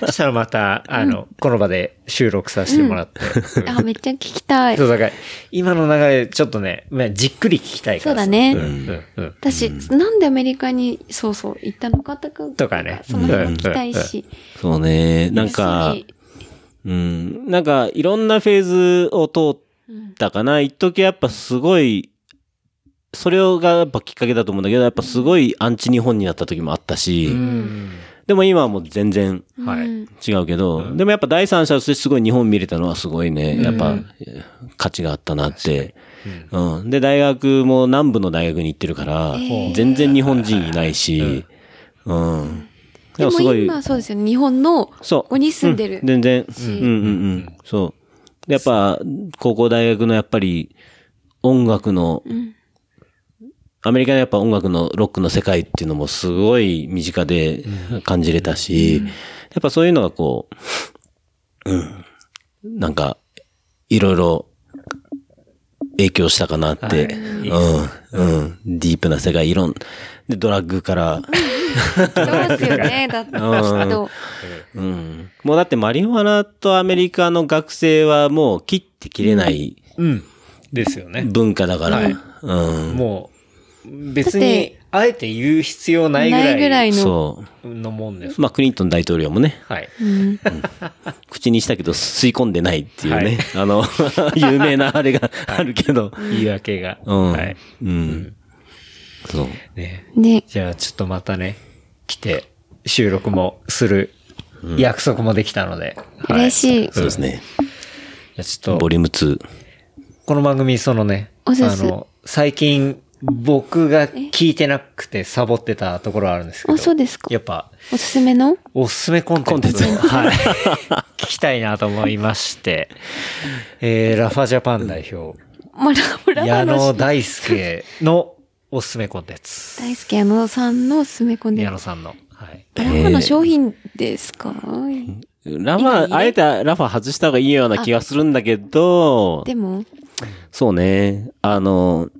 [SPEAKER 4] そ したらまた、あの、この場で収録させてもらって。うん
[SPEAKER 3] あ、めっちゃ聞きたい
[SPEAKER 4] そ。う、だから、今の流れ、ちょっとね、まあじっくり聞きたいからさ。
[SPEAKER 3] そうだね
[SPEAKER 4] んうん。うん。
[SPEAKER 3] 私、なんでアメリカに、そうそう、行ったのかとか、
[SPEAKER 4] とかね
[SPEAKER 3] その辺聞きたいし。
[SPEAKER 2] そうね、なんか、うん、なんかいろんなフェーズを通ったかな。一時やっぱすごい、それがやっぱきっかけだと思うんだけど、やっぱすごいアンチ日本になった時もあったし、
[SPEAKER 4] うん。
[SPEAKER 2] でも今はもう全然
[SPEAKER 4] はい。
[SPEAKER 2] 違うけど、でもやっぱ第三者としてすごい日本見れたのはすごいね、やっぱ価値があったなって。うん。で、大学も南部の大学に行ってるから、全然日本人いないし、うん。
[SPEAKER 3] でも
[SPEAKER 2] すごい
[SPEAKER 3] 今、そうですよね。日本の、
[SPEAKER 2] そう。
[SPEAKER 3] ここに住んでる
[SPEAKER 2] う全然。うんうんうん。そう。でやっぱ、高校大学のやっぱり、音楽の、アメリカのやっぱ音楽のロックの世界っていうのもすごい身近で感じれたし、やっぱそういうのがこう、うん。なんか、いろいろ影響したかなって、うん、うん。ディープな世界、いろん、で、ドラッグから、
[SPEAKER 3] そうですよね。だって、きっと。
[SPEAKER 2] うん。もうだってマリファナとアメリカの学生はもう切って切れない
[SPEAKER 4] うん。ですよね。
[SPEAKER 2] 文化だから。うん。
[SPEAKER 4] もう、別に、あえて言う必要ないぐらい。
[SPEAKER 3] ないぐらいの。
[SPEAKER 2] そう。
[SPEAKER 4] のもんです。
[SPEAKER 2] まあ、クリントン大統領もね、
[SPEAKER 4] はい。
[SPEAKER 3] うん
[SPEAKER 2] 口にしたけど吸い込んでないっていうね、あの、有名なあれがあるけど。
[SPEAKER 4] 言い訳が。
[SPEAKER 2] うん。
[SPEAKER 4] はい。
[SPEAKER 2] うん。そう。
[SPEAKER 4] ね。
[SPEAKER 3] ね。
[SPEAKER 4] じゃあちょっとまたね、来て、収録もする約束もできたので。はい
[SPEAKER 3] 嬉しい。
[SPEAKER 2] そうですね。
[SPEAKER 4] じゃあちょっと、
[SPEAKER 2] ボリューム2。
[SPEAKER 4] この番組、そのね、あの、最近、僕が聞いてなくてサボってたところあるんですけど。
[SPEAKER 3] あそうですか
[SPEAKER 4] やっぱ、
[SPEAKER 3] おすすめの？
[SPEAKER 4] おすすめコンテンツを、はい。聞きたいなと思いまして、えー、ラファジャパン代表、
[SPEAKER 3] まあ、ララ
[SPEAKER 4] 矢野大輔のおすすめコンテンツ。
[SPEAKER 3] 大輔矢野さんのおすすめコンテン
[SPEAKER 4] 矢野さんの。はい。
[SPEAKER 3] ツ。ラバの商品ですか？
[SPEAKER 2] ラファ、あえてラファ外した方がいいような気がするんだけど、
[SPEAKER 3] でも、
[SPEAKER 2] そうね。あの、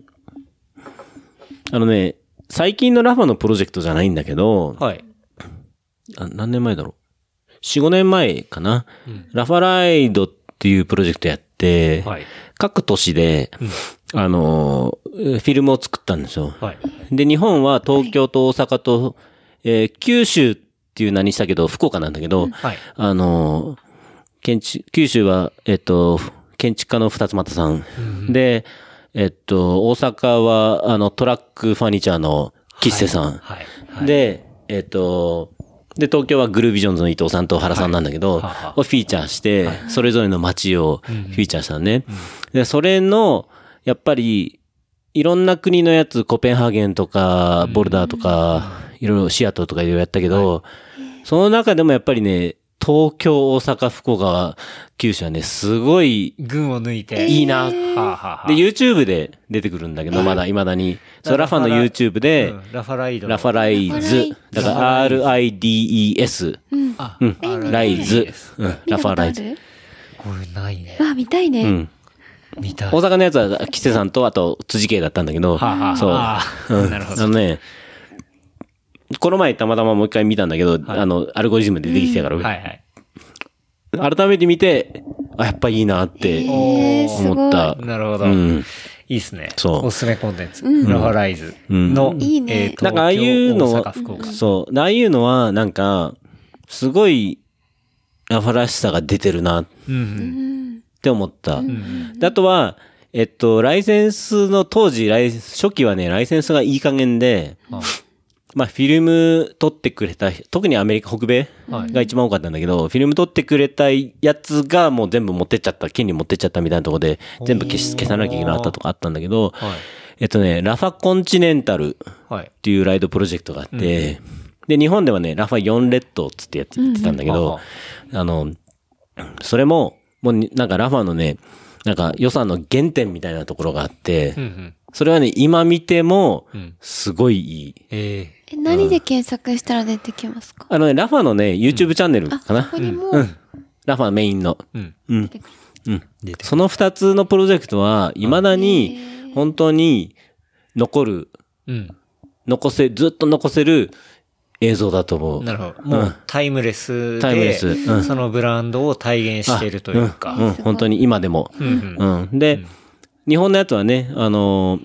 [SPEAKER 2] あのね、最近のラファのプロジェクトじゃないんだけど、
[SPEAKER 4] はい。
[SPEAKER 2] あ何年前だろう ?4、5年前かな、ラファライドっていうプロジェクトやって、
[SPEAKER 4] はい。
[SPEAKER 2] 各都市で、あの、フィルムを作ったんですよ。
[SPEAKER 4] はい。
[SPEAKER 2] で、日本は東京と大阪と、えー九州っていう名にしたけど、福岡なんだけど、
[SPEAKER 4] はい。
[SPEAKER 2] あの、建築、九州は、えっと、建築家の二つ又さん。で、えっと、大阪は、あの、トラックファニチャーの吉瀬さん。
[SPEAKER 4] はい。
[SPEAKER 2] で、えっと、で、東京はグルービジョンズの伊藤さんと原さんなんだけど、
[SPEAKER 4] はいはは。
[SPEAKER 2] をフィーチャーして、それぞれの街をフィーチャーしたのね。で、それの、やっぱり、いろんな国のやつ、コペンハーゲンとか、ボルダーとか、いろいろシアトルとかいろいろやったけど、その中でもやっぱりね、東京、大阪、福岡、九州はね、すごい
[SPEAKER 4] 群を抜いて。
[SPEAKER 2] いいな。で、YouTube で出てくるんだけど、まだ未だに。そう、ラファの YouTube で、
[SPEAKER 4] うんラファライド。
[SPEAKER 2] ラファライ
[SPEAKER 3] ラファライ
[SPEAKER 2] ズ
[SPEAKER 3] ズ。
[SPEAKER 2] だから RIDES。
[SPEAKER 4] あ、
[SPEAKER 2] うん。ライズ。うん。ラファライズ。
[SPEAKER 3] ズ。
[SPEAKER 4] これないね。
[SPEAKER 3] わあ、見たいね。
[SPEAKER 2] うん。
[SPEAKER 4] 見たい。
[SPEAKER 2] 大阪のやつは、キセさんと、あと、辻系だったんだけど、
[SPEAKER 4] はあはあ
[SPEAKER 2] そう。
[SPEAKER 4] ああ
[SPEAKER 2] うん
[SPEAKER 4] なるほど
[SPEAKER 2] あのね、この前たまたまもう一回見たんだけど、あの、アルゴリズムで出てきたから、
[SPEAKER 4] はいはい。
[SPEAKER 2] 改めて見て、あ、やっぱいいなって。思った。
[SPEAKER 4] なるほど。
[SPEAKER 2] うん。
[SPEAKER 4] いいっすね。
[SPEAKER 2] そう
[SPEAKER 4] おすすめコンテンツ。ラファライズの、
[SPEAKER 3] いいね
[SPEAKER 4] えーと
[SPEAKER 2] なんかああいうのは。そう。ああいうのは、なんか、すごい、ラファらしさが出てるなっ
[SPEAKER 4] うんうん。
[SPEAKER 2] て思った。であとは、えっと、ライセンスの当時、ライ初期はね、ライセンスがいい加減で、
[SPEAKER 4] あ
[SPEAKER 2] まあ、フィルム撮ってくれた、特にアメリカ、北米
[SPEAKER 4] はい
[SPEAKER 2] が一番多かったんだけど、フィルム撮ってくれたやつがもう全部持ってっちゃった、権利持ってっちゃったみたいなところで、全部消し、消さなきゃいけなかったとかあったんだけど、
[SPEAKER 4] はい。
[SPEAKER 2] えっとね、ラファコンチネンタル
[SPEAKER 4] はい。
[SPEAKER 2] っていうライドプロジェクトがあって、で、日本ではね、ラファ4レッドっつってやってたんだけど、あの、それも、もうになんかラファのね、なんか予算の原点みたいなところがあって
[SPEAKER 4] うんう、ん。
[SPEAKER 2] それはね、今見ても
[SPEAKER 4] うん、
[SPEAKER 2] すごいいい。
[SPEAKER 4] え
[SPEAKER 3] え、何で検索したら出てきますか？
[SPEAKER 2] あのね、ラファのね、YouTube チャンネル
[SPEAKER 3] あ、
[SPEAKER 2] かな
[SPEAKER 3] そこにも、
[SPEAKER 2] ラファメインの。
[SPEAKER 4] えうん。
[SPEAKER 2] うん。
[SPEAKER 3] てくる
[SPEAKER 2] うん。その二つのプロジェクトは、未だに、本当に残る、
[SPEAKER 4] うん。
[SPEAKER 2] 残せ、ずっと残せる映像だと思う。
[SPEAKER 4] なるほど。もうタイムレスで、
[SPEAKER 2] タイムレスうん
[SPEAKER 4] そのブランドを体現してるというか。
[SPEAKER 2] うん、うん本当に今でも。
[SPEAKER 4] うんうん
[SPEAKER 2] うん。で、日本のやつはね、あの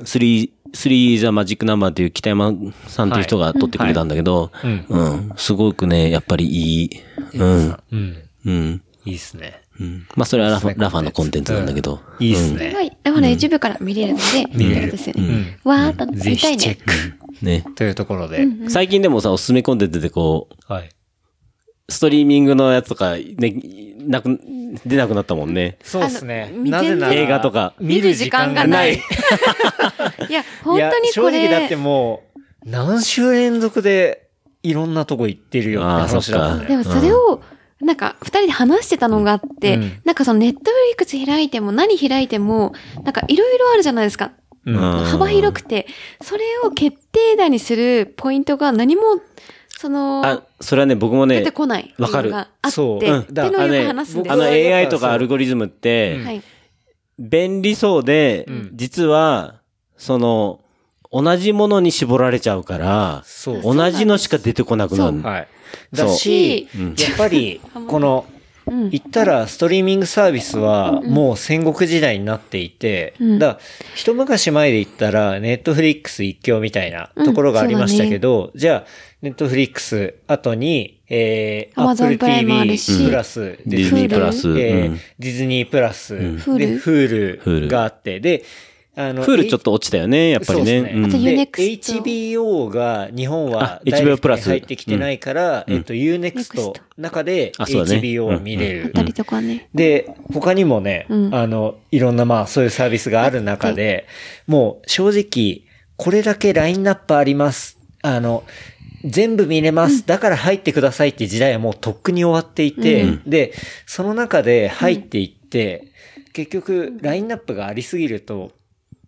[SPEAKER 2] ー、スリー、スリーザマジックナンバーっていう北山さんっていう人が撮ってくれたんだけど、
[SPEAKER 4] うん
[SPEAKER 2] うん。すごくね、やっぱりいい。うん。
[SPEAKER 4] うん。
[SPEAKER 2] うん。
[SPEAKER 4] いいっすね。
[SPEAKER 2] うん。まあ、それはラファラファのコンテンツなんだけど。
[SPEAKER 4] いいっすね。
[SPEAKER 3] すごい。だから YouTube から見れるので、見れるんですよね。わーっと
[SPEAKER 4] ぜ
[SPEAKER 3] 見たいね。
[SPEAKER 4] ひチェック。
[SPEAKER 2] ね。
[SPEAKER 4] というところで。
[SPEAKER 2] 最近でもさ、おすすめコンテンツでこう、
[SPEAKER 4] はい。
[SPEAKER 2] ストリーミングのやつとか、ね、なく、出なくなったもんね。
[SPEAKER 4] そうですね。なぜなら
[SPEAKER 2] 映画とか
[SPEAKER 4] 見る時間がない。
[SPEAKER 3] いや、本当にこれ。
[SPEAKER 4] 正直だってもう、何週連続でいろんなとこ行ってるよって話だもんね。
[SPEAKER 3] でもそれを、なんか、二人で話してたのがあって、
[SPEAKER 4] うん
[SPEAKER 3] なんかそのネットフリックス開いても何開いても、なんかいろいろあるじゃないですか。幅広くて、それを決定打にするポイントが何も、その、
[SPEAKER 2] あ、それはね、僕もね
[SPEAKER 3] 出て、こない
[SPEAKER 2] わかる。
[SPEAKER 3] のがあって、
[SPEAKER 4] そう。
[SPEAKER 2] うん
[SPEAKER 3] いうのをよく話すんです
[SPEAKER 2] あの AI とかアルゴリズムって、
[SPEAKER 3] はい。
[SPEAKER 2] 便利そうで、
[SPEAKER 4] ん。
[SPEAKER 2] 実は、その、同じものに絞られちゃうから。同じのしか出てこなくなる。
[SPEAKER 4] はい。
[SPEAKER 2] そう。
[SPEAKER 4] だし、
[SPEAKER 2] うん。
[SPEAKER 4] やっぱり、この、
[SPEAKER 3] う。ん。
[SPEAKER 4] 言ったら、ストリーミングサービスは、もう戦国時代になっていて、
[SPEAKER 3] うん。
[SPEAKER 4] だから一昔前で言ったら、ネットフリックス一強みたいなところがありましたけど、じゃあ、ネットフリックス後に、えー、
[SPEAKER 3] Amazon
[SPEAKER 4] Apple TV
[SPEAKER 3] し。
[SPEAKER 4] プラス
[SPEAKER 2] ディズニープラス。
[SPEAKER 4] ディズニープラス、で、
[SPEAKER 3] Hulu
[SPEAKER 4] Hulu があって、で、あの、
[SPEAKER 2] フールちょっと落ちたよね、やっぱりね。
[SPEAKER 4] そうですね。
[SPEAKER 2] うん
[SPEAKER 3] あと
[SPEAKER 4] で
[SPEAKER 3] Unext
[SPEAKER 4] HBO が日本は
[SPEAKER 2] HBO
[SPEAKER 4] クトに入ってきてないから、
[SPEAKER 2] うん
[SPEAKER 4] えっと、Unext 中で
[SPEAKER 2] あそうだね
[SPEAKER 4] HBO を見れる。
[SPEAKER 3] あったりとかね。
[SPEAKER 4] で、他にもね、
[SPEAKER 3] うん
[SPEAKER 4] あの、いろんなまあそういうサービスがある中で、もう正直、これだけラインナップあります。あの、全部見れます。だから入ってくださいって時代はもうとっくに終わっていて、
[SPEAKER 2] うん
[SPEAKER 4] で、その中で入っていって、結局、ラインナップがありすぎると、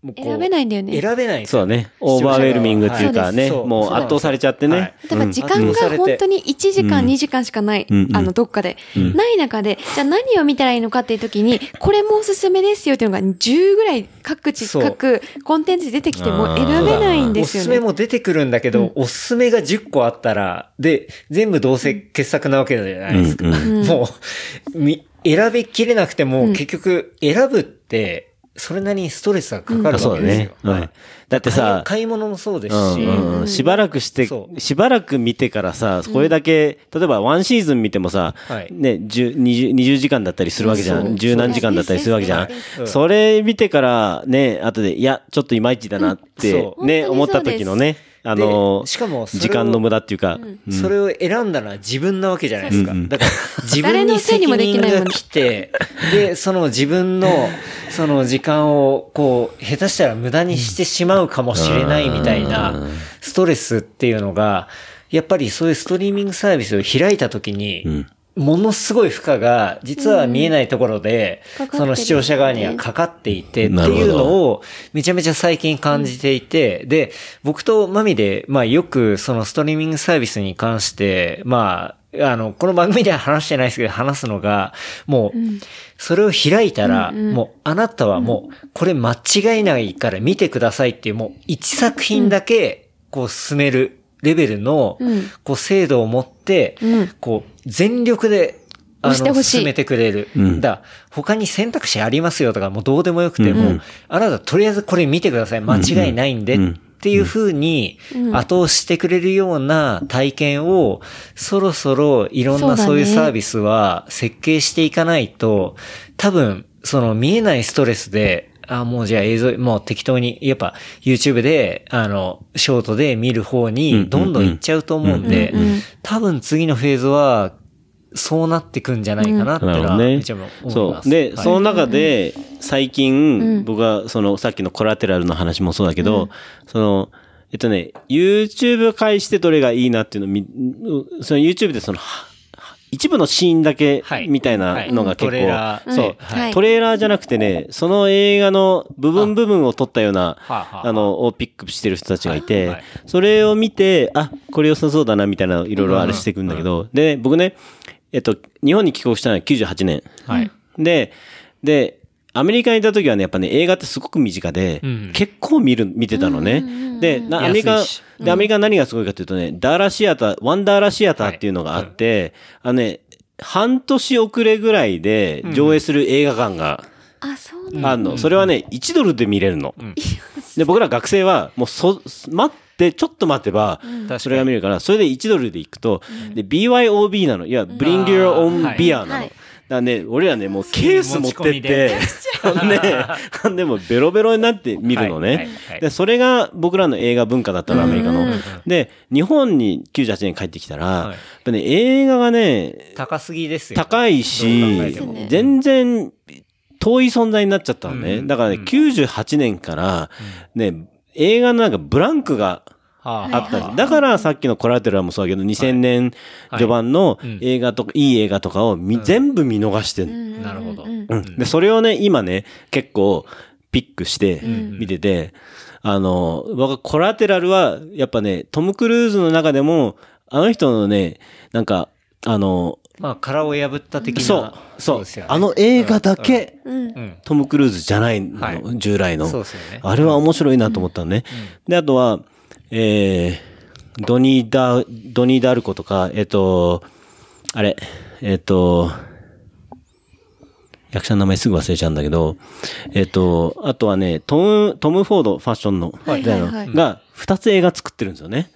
[SPEAKER 4] もう
[SPEAKER 3] 選べないんだよね。
[SPEAKER 4] 選べない
[SPEAKER 2] そうだね。オーバーウェルミングっていうかね、
[SPEAKER 4] そうです。
[SPEAKER 2] もう圧倒されちゃってね。
[SPEAKER 4] はい。
[SPEAKER 3] 例えば時間が本当に1時間、
[SPEAKER 2] うん。
[SPEAKER 3] 2時間しかない、
[SPEAKER 2] うんうん。
[SPEAKER 3] あの、どっかで、
[SPEAKER 2] うん。
[SPEAKER 3] ない中で、じゃあ何を見たらいいのかっていう時に、これもおすすめですよっていうのが10ぐらい各地、各コンテンツ出てきても選べないんで
[SPEAKER 4] おすすめ
[SPEAKER 3] すよね。
[SPEAKER 4] も出てくるんだけど、おすすめが10個あったら、で、全部どうせ傑作なわけじゃないですか。
[SPEAKER 2] うん
[SPEAKER 3] うん。
[SPEAKER 4] もう、み、選びきれなくても、
[SPEAKER 3] うん。
[SPEAKER 4] 結局、選ぶって、それなりにストレスがかかるわけですよ。
[SPEAKER 2] だってさ、
[SPEAKER 4] 買い物もそうですし、
[SPEAKER 2] うんうん。うんしばらくしてしばらく見てからさ、これだけ、例えばワンシーズン見てもさ
[SPEAKER 4] はい、
[SPEAKER 2] ね、10 20, 20時間だったりするわけじゃ
[SPEAKER 4] ん。
[SPEAKER 2] 十何時間だったりするわけじゃ
[SPEAKER 4] うん
[SPEAKER 2] ん。それ見てからね、後で、いや、ちょっといまいちだなって
[SPEAKER 4] そ、
[SPEAKER 2] ね、思った時のね、あの
[SPEAKER 4] で、しかも
[SPEAKER 2] 時間の無駄っていうか、うん。
[SPEAKER 4] それを選んだのは自分なわけじゃないですか。
[SPEAKER 2] うんうん。
[SPEAKER 4] だから自分に責任が来て、で、その自分の、その時間を、こう、下手したら無駄にしてしまうかもしれないみたいなストレスっていうのが、やっぱりそういうストリーミングサービスを開いたときに、
[SPEAKER 2] ん
[SPEAKER 4] ものすごい負荷が、実は見えないところで、その視聴者側にはかかっていて、っていうのを、めちゃめちゃ最近感じていて、で、僕とマミで、まあよくそのストリーミングサービスに関して、まあ、あの、この番組では話してないですけど、話すのが、もう、それを開いたら、もう、あなたはもう、これ間違いないから見てくださいっていう、もう、一作品だけ、こう、進めるレベルの
[SPEAKER 3] うん、
[SPEAKER 4] こう、精度を持って
[SPEAKER 3] うん、
[SPEAKER 4] こう、全力で、あの、進めてくれる。
[SPEAKER 2] うん。
[SPEAKER 4] だ他に選択肢ありますよとか、もうどうでもよくても、
[SPEAKER 2] うん。
[SPEAKER 4] あなたとりあえずこれ見てください。間違いないんで、
[SPEAKER 2] うん。
[SPEAKER 4] っていう風に後押ししてくれるような体験を、そろそろいろんなそういうサービスは設計していかないと、多分、その見えないストレスで、あ、もうじゃあ映像、もう適当に、やっぱ YouTube で、あの、ショートで見る方にどんどん行っちゃうと思うんで
[SPEAKER 3] うんうんうん、
[SPEAKER 4] 多分次のフェーズは、そうなってくんじゃないかなってのは、めちゃ思います。
[SPEAKER 2] そう。で、
[SPEAKER 4] はい。
[SPEAKER 2] その中で、最近、
[SPEAKER 3] ん。
[SPEAKER 2] 僕は、その、さっきのコラテラルの話もそうだけど、その、えっとね、YouTube 介してどれがいいなっていうのをみ、その YouTube でその、は一部のシーンだけ
[SPEAKER 4] はい。
[SPEAKER 2] みたいなのが結
[SPEAKER 4] トレーラ
[SPEAKER 2] 構、
[SPEAKER 4] ー。
[SPEAKER 2] そう、
[SPEAKER 3] はい。
[SPEAKER 2] トレーラーじゃなくてね、その映画の部分部分を撮ったような、
[SPEAKER 4] はあ
[SPEAKER 2] の、をピックアップしてる人たちがいて、
[SPEAKER 4] はい。
[SPEAKER 2] それを見て、あ、これ良さそうだな、みたいな、いろいろあれしていくんだけど、で、僕ね、えっと、日本に帰国したのは98年。
[SPEAKER 4] はい。
[SPEAKER 2] で、で、アメリカにいた時はね、やっぱね、映画ってすごく身近で、
[SPEAKER 4] うん。
[SPEAKER 2] 結構見る、見てたのね。で、なアメリカで、アメリカ何がすごいかというとね、ダーラシアター、ワンダーラシアターっていうのがあって、あのね、半年遅れぐらいで上映する映画館が
[SPEAKER 3] あ、そうな
[SPEAKER 2] の。それはね、1ドルで見れるの。で、僕ら学生は、もうそ、待って、ちょっと待てば、それが見れるから、それで1ドルで行くと、で、BYOB なの。いや、Bring Your Own
[SPEAKER 4] はい。
[SPEAKER 2] Beer なの。
[SPEAKER 3] はい
[SPEAKER 2] だね、俺らね、もうケース持ってって、あのね、でもベロベロになって見るの
[SPEAKER 4] はいはい
[SPEAKER 2] ね
[SPEAKER 4] はい。
[SPEAKER 2] で、それが僕らの映画文化だったの、アメリカの。で、日本に98年帰ってきたら、やっぱね、映画がね、
[SPEAKER 4] 高すぎですよ。
[SPEAKER 2] 高いし全然遠い存在になっちゃったのね。
[SPEAKER 4] うん
[SPEAKER 2] だからね、98年から、ね、映画のなんかブランクが
[SPEAKER 4] は
[SPEAKER 2] あった。だからさっきのコラテラもそうだけど、2000年序盤の
[SPEAKER 4] うん。
[SPEAKER 2] 映画とか、いい映画とかをみ全部見逃してん
[SPEAKER 4] なるほど。
[SPEAKER 2] で、それをね、今ね、結構ピックして見てて、あの、僕はコラテラルは、やっぱね、トム・クルーズの中でも、あの人のね、なんか、あの、
[SPEAKER 4] まあ、殻を破った的な。
[SPEAKER 2] そう、そう、
[SPEAKER 4] ですよね。
[SPEAKER 2] あの映画だけ。トム・クルーズじゃないの、
[SPEAKER 4] はい。
[SPEAKER 2] 従来の。
[SPEAKER 4] そうですよね。
[SPEAKER 2] あれは面白いなと思ったのね。で、あとは、えー、ドニーダ、ドニー・ダルコとか、えっ、と、あれ、えっ、と、役者の名前すぐ忘れちゃうんだけど、えっ、と、あとはね、トム、トム・フォード、ファッションの、
[SPEAKER 3] はいはいはい
[SPEAKER 2] が、二つ映画作ってるんですよね。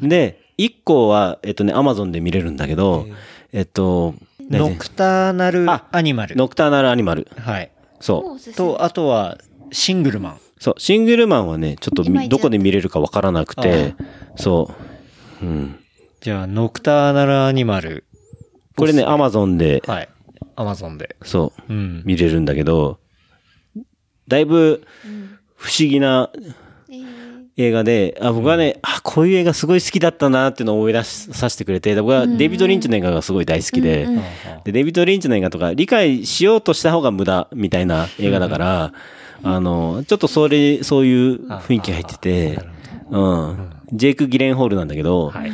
[SPEAKER 2] で、一個は、えっ、とね、アマゾンで見れるんだけど、えっ、と、
[SPEAKER 4] ノクターナル
[SPEAKER 2] あ
[SPEAKER 4] アニマル。
[SPEAKER 2] ノクターナル・アニマル。
[SPEAKER 4] はい。
[SPEAKER 2] そう。
[SPEAKER 4] と、あとは、シングルマン。
[SPEAKER 2] そう、シングルマンはね、ちょっとどこで見れるかわからなくて、そう。うん。
[SPEAKER 4] じゃあ、ノクターナルアニマル。
[SPEAKER 2] これね、アマゾンで、
[SPEAKER 4] はい。アマゾンで。
[SPEAKER 2] そう、
[SPEAKER 4] うん。
[SPEAKER 2] 見れるんだけど、だいぶ不思議な
[SPEAKER 3] えー
[SPEAKER 2] 映画で、あ僕はね、あ、こういう映画すごい好きだったなっていうのを思い出しさせてくれて、僕はデイビッド・リンチの映画がすごい大好きで、で、デイビッド・リンチの映画とか理解しようとした方が無駄みたいな映画だから、あの、ちょっとそれ、そういう雰囲気入ってて、うん。ジェイク・ギレンホールなんだけど、
[SPEAKER 4] はい。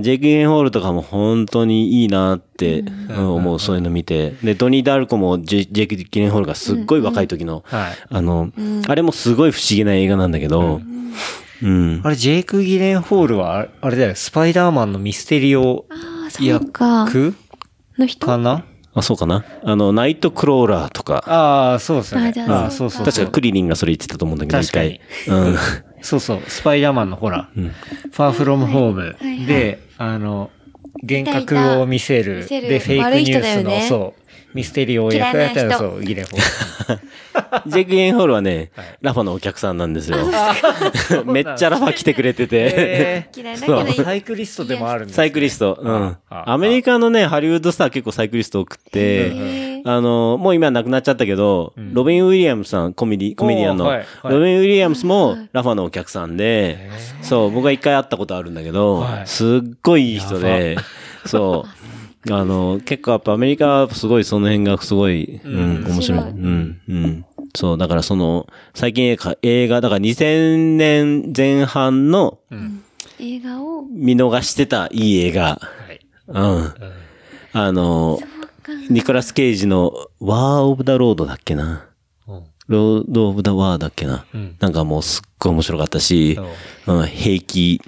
[SPEAKER 2] ジェイク・ギレンホールとかも本当にいいなって、うん思う、そういうの見て。で、ドニー・ダルコもジェジェイク・ギレンホールがすっごい若い時の、
[SPEAKER 4] はい。
[SPEAKER 2] あの、あれもすごい不思議な映画なんだけど、うん。
[SPEAKER 4] あれ、ジェイク・ギレンホールは、ああれだよ、スパイダーマンのミステリオ。役？
[SPEAKER 3] の人？
[SPEAKER 4] かな？
[SPEAKER 2] あ、そうかな。あの、ナイト・クローラーとか、
[SPEAKER 4] ああ、そうですよね。
[SPEAKER 3] ああ
[SPEAKER 4] そうそう。
[SPEAKER 2] 確かクリリンがそれ言ってたと思うんだけど、
[SPEAKER 4] 確かに。
[SPEAKER 2] 一回。うん。
[SPEAKER 4] そうそう、スパイダーマンのほら、ファーフロムホーム。
[SPEAKER 3] はいはい
[SPEAKER 4] で、あの、幻覚を見せる、で、フェイクニュースの、そう、ミステリオ役やったら
[SPEAKER 3] 嫌いな人。
[SPEAKER 4] そう、ギレンホ。ール。
[SPEAKER 2] ジェイク・ゲンホールはね、
[SPEAKER 4] はい。
[SPEAKER 2] ラファのお客さんなんですよ。めっちゃラファ来てくれてて。
[SPEAKER 4] え
[SPEAKER 3] 嫌い
[SPEAKER 4] サイクリストでもあるんですね。
[SPEAKER 2] サイクリスト。うん。アメリカのね、ハリウッドスター結構サイクリスト多くて、あの、もう今亡くなっちゃったけど、ロビン・ウィリアムスさん、コメディ、コメディアンの、
[SPEAKER 4] おーはいはい。
[SPEAKER 2] ロビン・ウィリアムスもラファのお客さんで、そう、僕は一回会ったことあるんだけど、
[SPEAKER 4] はい。
[SPEAKER 2] すっごいいい人で、そう、あの、結構やっぱアメリカはすごいその辺がすごい、うん、面白い。うん、うん。そう、だからその、最近映画、映画、だから2000年前半の
[SPEAKER 3] 映画を、
[SPEAKER 2] 見逃してたいい映画、
[SPEAKER 4] はい。
[SPEAKER 2] うん。あの、ニコラス・ケイジの War of the Lord だっけな。
[SPEAKER 4] うん
[SPEAKER 2] Lord of the War だっけな。
[SPEAKER 4] うん
[SPEAKER 2] なんかもうすっごい面白かったし、うん、兵器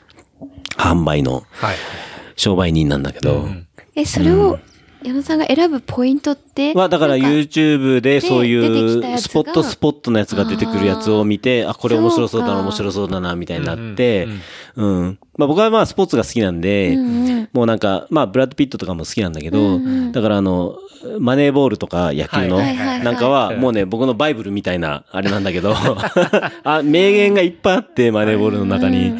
[SPEAKER 2] 販売の
[SPEAKER 4] はい。
[SPEAKER 2] 商売人なんだけど、
[SPEAKER 3] え、それを、矢野さんが選ぶポイントって
[SPEAKER 2] は、だから YouTube でそういうスポットスポットのやつが出てくるやつを見て、あこれ面白そうだな、面白そうだな、みたいになって、うん。まあ僕はまあスポーツが好きなんで、もうなんか、まあブラッド・ピットとかも好きなんだけど、だからあの、マネーボールとか野球のなんかはもうね、僕のバイブルみたいなあれなんだけど、あ、名言がいっぱいあって、マネーボールの中に。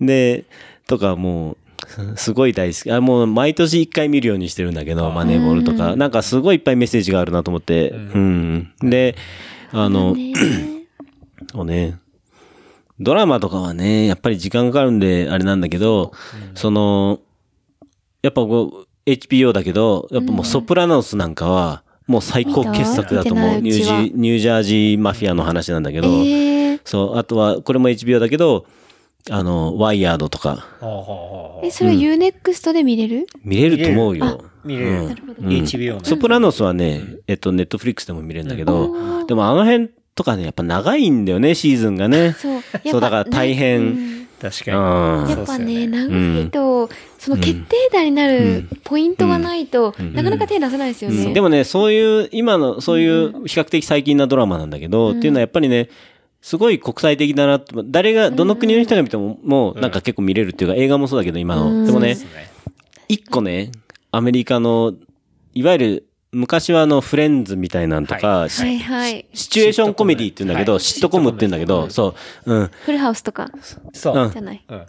[SPEAKER 2] で、とかもう、すごい大好き。あ、もう毎年一回見るようにしてるんだけど、マネーボールとか。なんかすごいいっぱいメッセージがあるなと思って。うん。で、あの、そうね。ドラマとかはね、やっぱり時間かかるんで、あれなんだけど、その、やっぱこう、HBO だけど、やっぱもうソプラノスなんかは、もう最高傑作だと思う。ニュージー、ニュージャージーマフィアの話なんだけど、
[SPEAKER 3] えー、
[SPEAKER 2] そう、あとは、これも HBO だけど、あの、ワイヤードとか、
[SPEAKER 3] え、それは UNEXT で見れる？
[SPEAKER 2] 見れると思うよ。
[SPEAKER 4] う見れる。
[SPEAKER 2] うん
[SPEAKER 3] なるほど。
[SPEAKER 2] うん
[SPEAKER 4] HBO の。
[SPEAKER 2] ソプラノスはね、えっと、ネットフリックスでも見れるんだけど、でもあの辺とかね、やっぱ長いんだよね、シーズンがね。
[SPEAKER 3] そう。
[SPEAKER 2] そう、だから大
[SPEAKER 3] う
[SPEAKER 2] 変。
[SPEAKER 3] ん
[SPEAKER 4] 確
[SPEAKER 2] う
[SPEAKER 4] かに。
[SPEAKER 2] ん。
[SPEAKER 3] やっぱね、長いと、その決定打になるポイントがないと、なかなか手出せないですよね。
[SPEAKER 2] でもね、そういう、今の、そういう比較的最近なドラマなんだけど、っていうのはやっぱりね、すごい国際的だなと、誰が、どの国の人が見ても、もうなんか結構見れるっていうか、映画もそうだけど、今の。でもね。一個ね、アメリカの、いわゆる、昔はあの、フレンズみたいなんとか、し
[SPEAKER 3] はいはい。
[SPEAKER 2] シチュエーションコメディって言うんだけど、
[SPEAKER 4] はい
[SPEAKER 2] シットコムって言うんだけど、そう、うん。
[SPEAKER 3] フルハウスとか、
[SPEAKER 4] そうう。
[SPEAKER 2] ん
[SPEAKER 3] じゃない。
[SPEAKER 4] うん。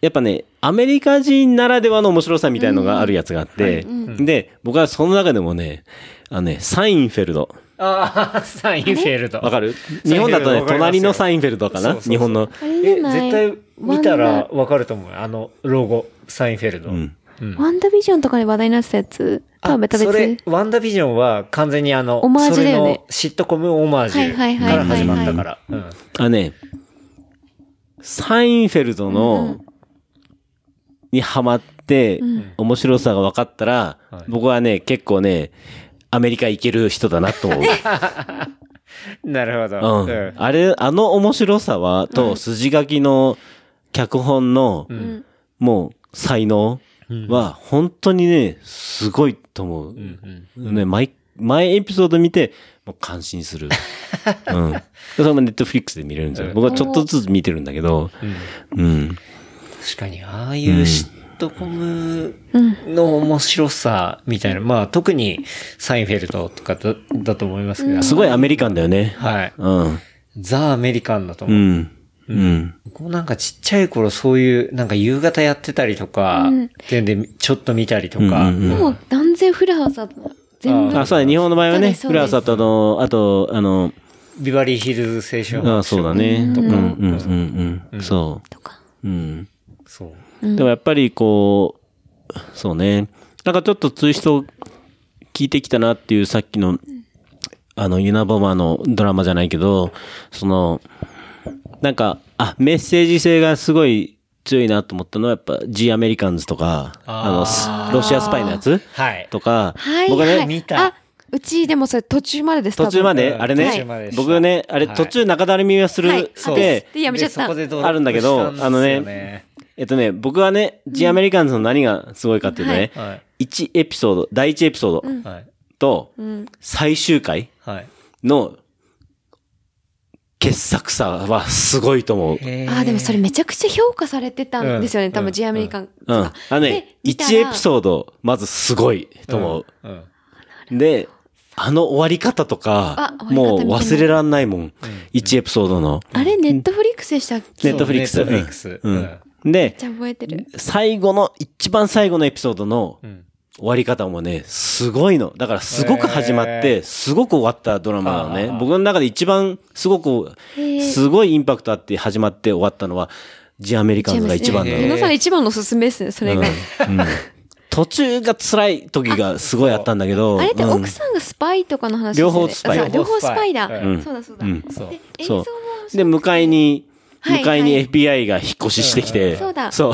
[SPEAKER 2] やっぱね、アメリカ人ならではの面白さみたいのがあるやつがあって、で、僕はその中でもね、あのね、サインフェルド。
[SPEAKER 4] ああ、サインフェルド。
[SPEAKER 2] わかる？日本だとね、隣のサインフェルドかな？
[SPEAKER 4] そうそうそう。
[SPEAKER 2] 日本の。
[SPEAKER 4] え、絶対見たらわかると思うよ。あの、ロゴ、サインフェルド。
[SPEAKER 2] ん。
[SPEAKER 3] ワンダビジョンとかで話題になってたやつとは別
[SPEAKER 4] それ、ワンダービジョンは完全にあの、
[SPEAKER 3] オマージュだよね。
[SPEAKER 4] それのシットコムオマージュ
[SPEAKER 3] はいはい
[SPEAKER 4] から始まったから。うん。
[SPEAKER 2] あね、サインフェルドの、にハマって、面白さが分かったら、僕はね、結構ね、アメリカ行ける人だなと思う。
[SPEAKER 4] なるほど。
[SPEAKER 2] うん
[SPEAKER 4] うん。
[SPEAKER 2] あれ、あの面白さは、と、筋書きの脚本の、もう、才能は、本当にね、すごいと思う。ね、毎、毎エピソード見て、もう感心する。うん。それもネットフリックスで見れるんですよ。僕はちょっとずつ見てるんだけど、うん。
[SPEAKER 4] 確かに、ああいうシットコムの面白さみたいな、まあ特にサインフェルトとかだだと思いますけど、
[SPEAKER 2] すごいアメリカンだよね。
[SPEAKER 4] はい。
[SPEAKER 2] うん。
[SPEAKER 4] ザ・アメリカンだと
[SPEAKER 2] う
[SPEAKER 4] 思う。
[SPEAKER 2] ん。うん。
[SPEAKER 4] 僕もなんかちっちゃい頃そういう、なんか夕方やってたりとか、っていうんで、ちょっと見たりとか、
[SPEAKER 3] もう断然フルハウスだった。全部。
[SPEAKER 2] あ、そうだね。日本の場合はね、フラーサとあの、あと、あの、
[SPEAKER 4] ビバリーヒルズ青春
[SPEAKER 2] あそうだね。
[SPEAKER 4] とか、
[SPEAKER 2] うん、うん、うん、うん。そ
[SPEAKER 3] とか。
[SPEAKER 2] う。うん。
[SPEAKER 4] そう。
[SPEAKER 2] でもやっぱりこう、そうね。なんかちょっとツイスト聞いてきたなっていうさっきの、あの、ユナボマのドラマじゃないけど、その、なんか、あ、メッセージ性がすごい強いなと思ったのはやっぱ G アメリカンズとか、あの、スロシアスパイのやつ
[SPEAKER 4] はい。
[SPEAKER 2] とか、
[SPEAKER 3] はい。
[SPEAKER 2] 僕はね、
[SPEAKER 3] はい。
[SPEAKER 4] 見た。
[SPEAKER 3] あ、うちでもそれ途中までです。
[SPEAKER 2] 途中まで、あれね僕ね、あれ
[SPEAKER 4] はい。
[SPEAKER 2] 途中中だるみはする
[SPEAKER 3] はい。
[SPEAKER 2] って、
[SPEAKER 3] でやめちゃった。
[SPEAKER 2] あるんだけどあのねえっとね、僕はね、G アメリカンズの何がすごいかっていうとね、
[SPEAKER 4] は
[SPEAKER 2] 1エピソード、第1エピソード
[SPEAKER 4] はい。
[SPEAKER 2] と、最終回
[SPEAKER 4] はい。
[SPEAKER 2] の傑作さはすごいと思う。
[SPEAKER 4] へ
[SPEAKER 3] あ、でもそれめちゃくちゃ評価されてたんですよね。
[SPEAKER 4] うん
[SPEAKER 3] 多分 The American
[SPEAKER 2] うん。あのね
[SPEAKER 3] で、見たら
[SPEAKER 2] 1エピソード、まずすごいと思う。
[SPEAKER 4] うん。
[SPEAKER 2] で、あの終わり方とか、もう忘れらんないもん。1エピソードの。
[SPEAKER 3] あれ、ネットフリックスでしたっけ？
[SPEAKER 2] ネットフリックス。
[SPEAKER 4] ネットフリックス
[SPEAKER 2] うん
[SPEAKER 4] うん
[SPEAKER 2] で、
[SPEAKER 3] じゃあ覚えてる。
[SPEAKER 2] 最後の、一番最後のエピソードの
[SPEAKER 4] ん
[SPEAKER 2] 終わり方もね、すごいの。だからすごく始まっ
[SPEAKER 4] へ
[SPEAKER 2] て、すごく終わったドラマなのね。僕の中で一番すごく、すごいインパクトあって始まって終わったのは、ジ・アメリカンズが一番なの。
[SPEAKER 3] 皆さん一番のおすすめですね、それが。
[SPEAKER 2] うんうん途中が辛い時がすごいあったんだけど。
[SPEAKER 3] あれって
[SPEAKER 2] うん
[SPEAKER 3] 奥さんがスパイとかの話
[SPEAKER 2] 両方スパイ
[SPEAKER 3] あそう両方スパイだ。
[SPEAKER 4] うん
[SPEAKER 3] そうだそうだ。
[SPEAKER 2] うん
[SPEAKER 3] で、映像
[SPEAKER 2] そう
[SPEAKER 3] も。
[SPEAKER 2] で、迎えに、
[SPEAKER 3] はい
[SPEAKER 2] 迎えに
[SPEAKER 3] はい
[SPEAKER 2] FBI が引っ越ししてきて。
[SPEAKER 3] そうだ
[SPEAKER 2] そう。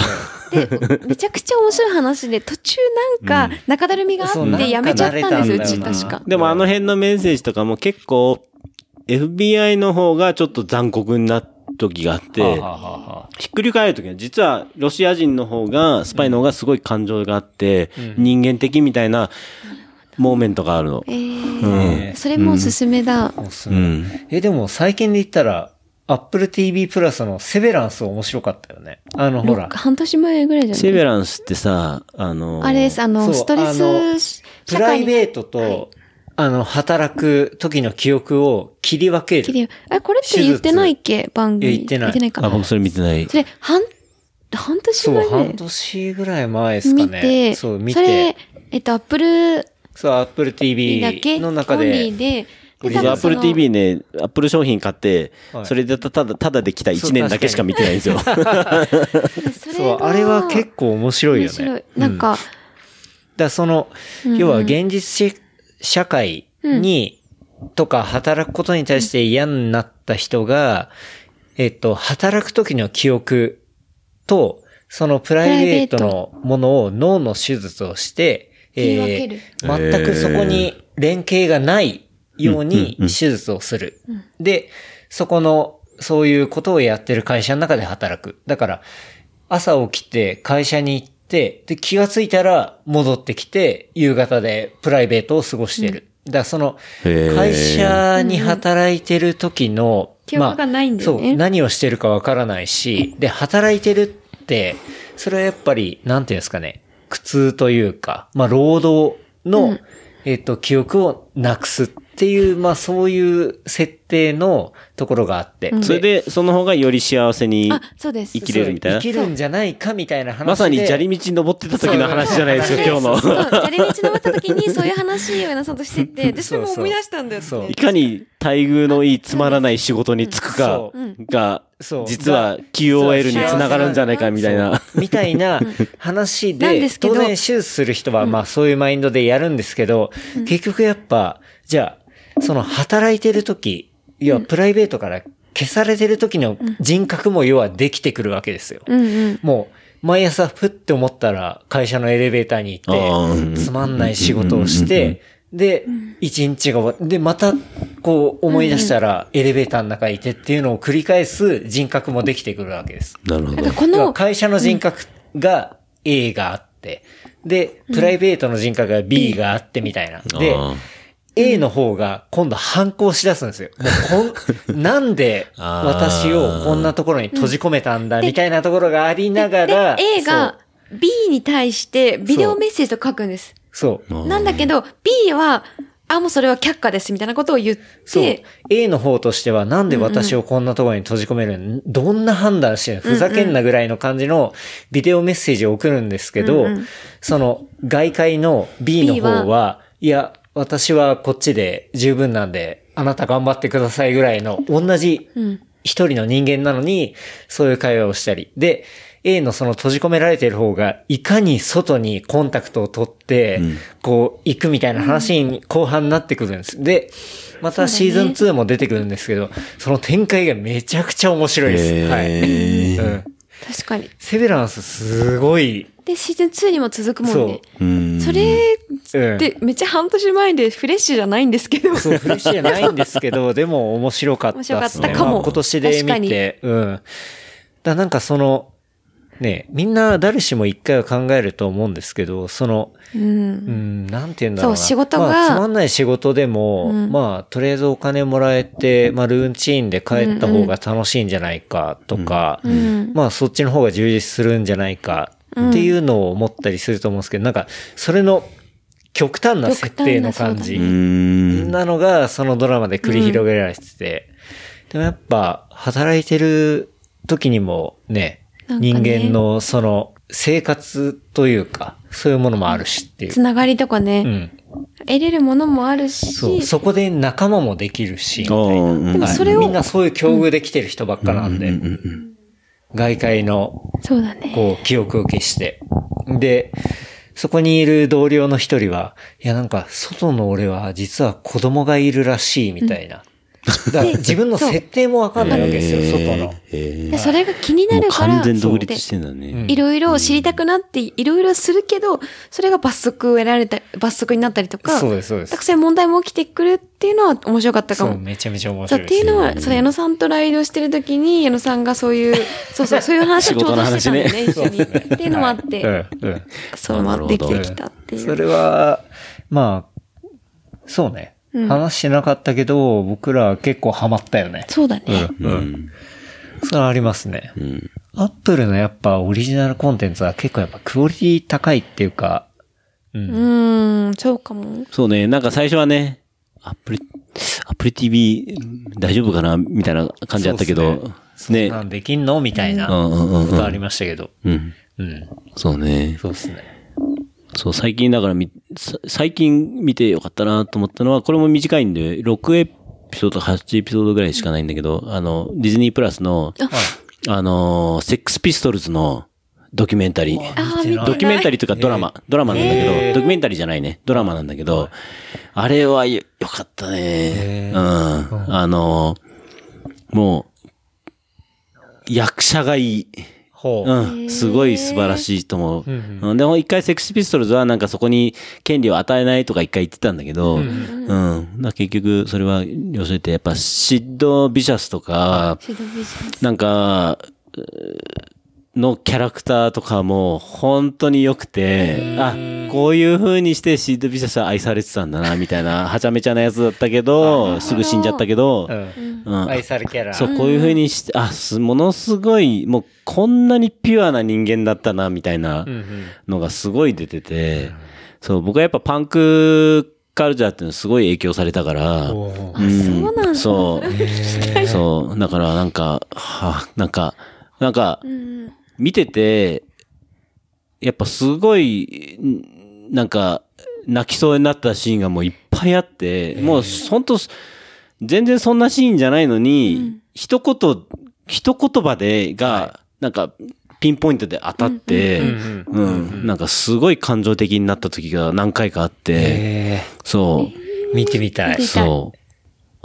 [SPEAKER 3] で、めちゃくちゃ面白い話で、途中なんか中だるみがあってやめちゃったんですよ、うち確か。
[SPEAKER 2] でもあの辺のメッセージとかも結構、FBI の方がちょっと残酷になった時があって、
[SPEAKER 4] はあはあはあ
[SPEAKER 2] ひっくり返る時は、実はロシア人の方が、スパイの方がすごい感情があって、人間的みたいなモーメントがあるの。
[SPEAKER 3] えー
[SPEAKER 4] ね
[SPEAKER 3] それもおすすめだ。
[SPEAKER 4] おすすめ
[SPEAKER 2] うん。
[SPEAKER 4] え、でも最近で言ったら、Apple TV プラスのセベランス面白かったよね。あの、ほら。
[SPEAKER 3] 半年前ぐらいじゃない？
[SPEAKER 2] セベランスってさ、あの、
[SPEAKER 3] あれです、あの、
[SPEAKER 4] そう
[SPEAKER 3] ストレス
[SPEAKER 4] プライベー
[SPEAKER 3] ト
[SPEAKER 4] トと、あの、働く時の記憶を切り分ける。
[SPEAKER 3] あ、これって言ってないっけ？番組。
[SPEAKER 4] 言ってない
[SPEAKER 3] 言ってないか。
[SPEAKER 2] あ、僕それ見てない。
[SPEAKER 3] それ、半、半年
[SPEAKER 4] そう、
[SPEAKER 3] 前ぐらい？
[SPEAKER 4] 半年ぐらい前ですか
[SPEAKER 3] 見
[SPEAKER 4] ね。
[SPEAKER 3] て、
[SPEAKER 4] そう、見
[SPEAKER 3] それ
[SPEAKER 4] て。、
[SPEAKER 3] えっと、アップル
[SPEAKER 4] そう、Apple
[SPEAKER 3] だ
[SPEAKER 4] TV
[SPEAKER 3] け、
[SPEAKER 4] の中
[SPEAKER 3] オンリ
[SPEAKER 4] で
[SPEAKER 3] ー。で、
[SPEAKER 2] 僕
[SPEAKER 3] で多分その
[SPEAKER 2] Apple TV ね、Apple 商品買って、
[SPEAKER 4] はい。
[SPEAKER 2] それでただ、ただで来た1年だけしか見てないんですよ。
[SPEAKER 3] そ
[SPEAKER 4] う、あれは結構面白いよね。
[SPEAKER 3] 面白い。
[SPEAKER 4] うん
[SPEAKER 3] なん。か、
[SPEAKER 4] だからその、
[SPEAKER 3] うん。うん
[SPEAKER 4] 要は現実社会に、とか働くことに対して嫌になった人が、えっと、働く時の記憶と、そのプライベートのものを脳の手術をして、
[SPEAKER 3] 切り分ける。
[SPEAKER 4] 全くそこに連携がないように手術をする。で、そこの、そういうことをやってる会社の中で働く。だから、朝起きて会社に行って、で、気がついたら戻ってきて、夕方でプライベートを過ごしてる。だからその、会社に働いてる時の、
[SPEAKER 3] 記憶がないんだよね。
[SPEAKER 4] そう、何をしてるかわからないし、で、働いてるって、それはやっぱり、なんていうんですかね、苦痛というか、まあ、労働の、えっ、と、記憶をなくすっていう、まあ、そういう設定のところがあって。
[SPEAKER 2] それで、その方がより幸せに
[SPEAKER 3] あ、そうです。
[SPEAKER 2] 生きれるみたいな？
[SPEAKER 4] 生。きるんじゃないかみたいな話で。
[SPEAKER 2] まさに砂利道登ってた時の話じゃないですか、今日の。
[SPEAKER 3] そう、砂利道登った時にそういう話をなさんとしてて、で、それも思い出したんだよ
[SPEAKER 2] いかに待遇のいいつまらない仕事に就くかが実は QOL につながるんじゃないかみたいな。
[SPEAKER 4] みたいな話で
[SPEAKER 3] なんで、すけど
[SPEAKER 4] 当然手術する人はまあそういうマインドでやるんですけど、結局やっぱ、じゃあ、その働いてる時、要はプライベートから消されてる時の人格も要はできてくるわけですよ。
[SPEAKER 3] うんうん。
[SPEAKER 4] もう、毎朝ふって思ったら会社のエレベーターに行って、つまんない仕事をして、で、一日が終わって、で、また、こう思い出したらエレベーターの中にいてっていうのを繰り返す人格もできてくるわけです。
[SPEAKER 2] なるほど。
[SPEAKER 3] この、
[SPEAKER 4] 会社の人格が A があって、で、プライベートの人格が B があってみたいな。で A の方が今度反抗しだすんですよ。もうこん、なんで私をこんなところに閉じ込めたんだみたいなところがありなが
[SPEAKER 3] で
[SPEAKER 4] ら、、
[SPEAKER 3] A が B に対してビデオメッセージと書くんです。
[SPEAKER 4] そう。
[SPEAKER 3] なんだけど、B は、あ、もうそれは却下ですみたいなことを言っ
[SPEAKER 4] そう
[SPEAKER 3] て、。
[SPEAKER 4] A の方としては、なんで私をこんなところに閉じ込めるの、どんな判断してるのふざけんなぐらいの感じのビデオメッセージを送るんですけど、
[SPEAKER 3] うんうん
[SPEAKER 4] その外界の B の方は、
[SPEAKER 3] は？い
[SPEAKER 4] や、私はこっちで十分なんで、あなた頑張ってくださいぐらいの同じ
[SPEAKER 3] うん
[SPEAKER 4] 一人の人間なのに、そういう会話をしたり。で、A のその閉じ込められている方が、いかに外にコンタクトを取って、こう、行くみたいな話に後半になってくるんです。で、またシーズン2も出てくるんですけど、その展開がめちゃくちゃ面白いです。はい。うん。
[SPEAKER 3] 確かに。
[SPEAKER 4] セベランスすごい、
[SPEAKER 3] で、シーズン2にも続くもんね。
[SPEAKER 2] うん
[SPEAKER 3] それ
[SPEAKER 4] うん。
[SPEAKER 3] ってめっちゃ半年前でフレッシュじゃないんですけど。
[SPEAKER 4] そう、フレッシュじゃないんですけど、でも面白かったですね。
[SPEAKER 3] 面白かったかも
[SPEAKER 4] まあ今年で見て、うん。だなんかその、ね、みんな誰しも一回は考えると思うんですけど、その、
[SPEAKER 3] うん
[SPEAKER 4] う。ん、なんて言うんだろうな。
[SPEAKER 3] そう仕事が
[SPEAKER 4] まあ、つまんない仕事でも、
[SPEAKER 3] うん
[SPEAKER 4] まあ、とりあえずお金もらえて、まあ、ルーンチーンで帰った方が楽しいんじゃないかとか、
[SPEAKER 3] うん。
[SPEAKER 4] まあ、そっちの方が充実するんじゃないかっていうのを思ったりすると思うんですけど、なんか、それの極端な設定の感じ
[SPEAKER 2] うーん。
[SPEAKER 4] なのが、そのドラマで繰り広げられてて、でもやっぱ、働いてる時にもね人間のその生活というか、そういうものもあるしっていう。
[SPEAKER 3] つながりとか
[SPEAKER 4] う
[SPEAKER 3] ね、
[SPEAKER 4] ん。
[SPEAKER 3] 得れるものもあるし、
[SPEAKER 4] そう。そこで仲間もできるし、みたいな。
[SPEAKER 2] うんうん
[SPEAKER 3] でも
[SPEAKER 4] はい
[SPEAKER 3] それを
[SPEAKER 4] みんなそういう境遇で来てる人ばっかなんで、
[SPEAKER 2] うんうん
[SPEAKER 4] 外界の
[SPEAKER 3] そうだね。
[SPEAKER 4] こう、記憶を消して。で、そこにいる同僚の一人は、いやなんか、外の俺は実は子供がいるらしいみたいな。だから自分の設定もわかんないわけですよ、外の。
[SPEAKER 3] でそれが気になるから、
[SPEAKER 2] 完全独立
[SPEAKER 3] そう
[SPEAKER 2] してんだね。
[SPEAKER 3] いろいろ知りたくなって、いろいろするけど、それが罰則を得られた、罰則になったりとか、
[SPEAKER 4] そうです、そうです
[SPEAKER 3] たく。さん問題も起きてくるっていうのは面白かったか
[SPEAKER 4] そう、
[SPEAKER 3] も。
[SPEAKER 4] めちゃめちゃ面白い。
[SPEAKER 3] っていうのは、それ矢野さんとライドしてる時に、矢野さんがそういう、そうそう、そういう話をちょうどしてたんでね、一緒に。っていうのもあって。そう回ってきてきたっていう。
[SPEAKER 4] それは、まあ、そうね。
[SPEAKER 3] うん
[SPEAKER 4] 話してなかったけど、僕らは結構ハマったよね。
[SPEAKER 3] そうだね。
[SPEAKER 4] うん。うん。それはありますね。
[SPEAKER 2] うん。
[SPEAKER 4] アップルのやっぱオリジナルコンテンツは結構やっぱクオリティ高いっていうか、うん。
[SPEAKER 3] うーん、そうかも。
[SPEAKER 2] そうね、なんか最初はね、アップル、アップル TV 大丈夫かなみたいな感じだったけど、ね。
[SPEAKER 4] そんなんできんのみたいな
[SPEAKER 2] うんうんうんうん
[SPEAKER 4] ことありましたけど。
[SPEAKER 2] うん。
[SPEAKER 4] うん。
[SPEAKER 2] そうね。
[SPEAKER 4] そうですね。
[SPEAKER 2] そう、最近だからみ、さ最近見てよかったなと思ったのは、これも短いんで、6エピソード、8エピソードぐらいしかないんだけど、あの、ディズニープラスの、あの、セックスピストルズのドキュメンタリー。ドキュメンタリーというかドラマ、ドラマなんだけど、ドキュメンタリーじゃないね。ドラマなんだけど、あれはよよかったね。うん。あの、もう、役者がいい。
[SPEAKER 4] ほう。
[SPEAKER 2] うん。すごい素晴らしいと思う。
[SPEAKER 4] うん
[SPEAKER 2] うんでも一回セックスピストルズはなんかそこに権利を与えないとか一回言ってたんだけど、うん。だから結局それは要するにやっぱシッド・ビシャスとか、
[SPEAKER 3] シドビジネス
[SPEAKER 2] なんか、うのキャラクターとかも本当に良くて、あ、こういう風にしてシードビシャスは愛されてたんだな、みたいな、はちゃめちゃなやつだったけど、すぐ死んじゃったけど、
[SPEAKER 4] うん。
[SPEAKER 2] うん
[SPEAKER 4] 愛されキャラ。
[SPEAKER 2] そう、こういう風にして、あ、すものすごい、もうこんなにピュアな人間だったな、みたいな。のがすごい出てて、そう、僕はやっぱパンクカルチャーっていうのすごい影響されたから、うん
[SPEAKER 3] そうなんだ
[SPEAKER 2] そう。そう。だからなんか、はあ、なんか、なんか、
[SPEAKER 3] うん。
[SPEAKER 2] 見てて、やっぱすごい、んなんか、泣きそうになったシーンがもういっぱいあって、もう本当全然そんなシーンじゃないのに、一言、一言葉で、が、なんか、ピンポイントで当たって、
[SPEAKER 4] うん
[SPEAKER 2] うん、なんかすごい感情的になった時が何回かあって、
[SPEAKER 4] え
[SPEAKER 2] そう。
[SPEAKER 4] ー見てみたい。
[SPEAKER 2] そう。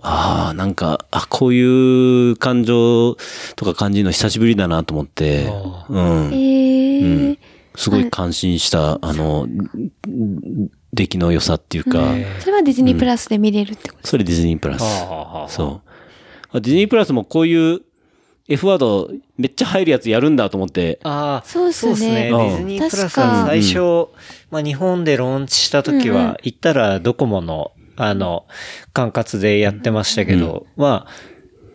[SPEAKER 2] ああ、なんか、あ、こういう感情とか感じるの久しぶりだなと思って、うん。
[SPEAKER 3] えー。
[SPEAKER 2] うん。すごい感心した、あの、出来の良さっていうか、
[SPEAKER 3] それはディズニープラスで見れるってこと
[SPEAKER 2] それディズニープラス。そう。あディズニープラスもこういう F ワードめっちゃ入るやつやるんだと思って、
[SPEAKER 4] ああ、
[SPEAKER 3] そうっすね。
[SPEAKER 4] ディズニープラスは最初、まあ日本でローンチした時
[SPEAKER 3] うんうん。
[SPEAKER 4] は、行ったらドコモの、あの、管轄でやってましたけど、まあ、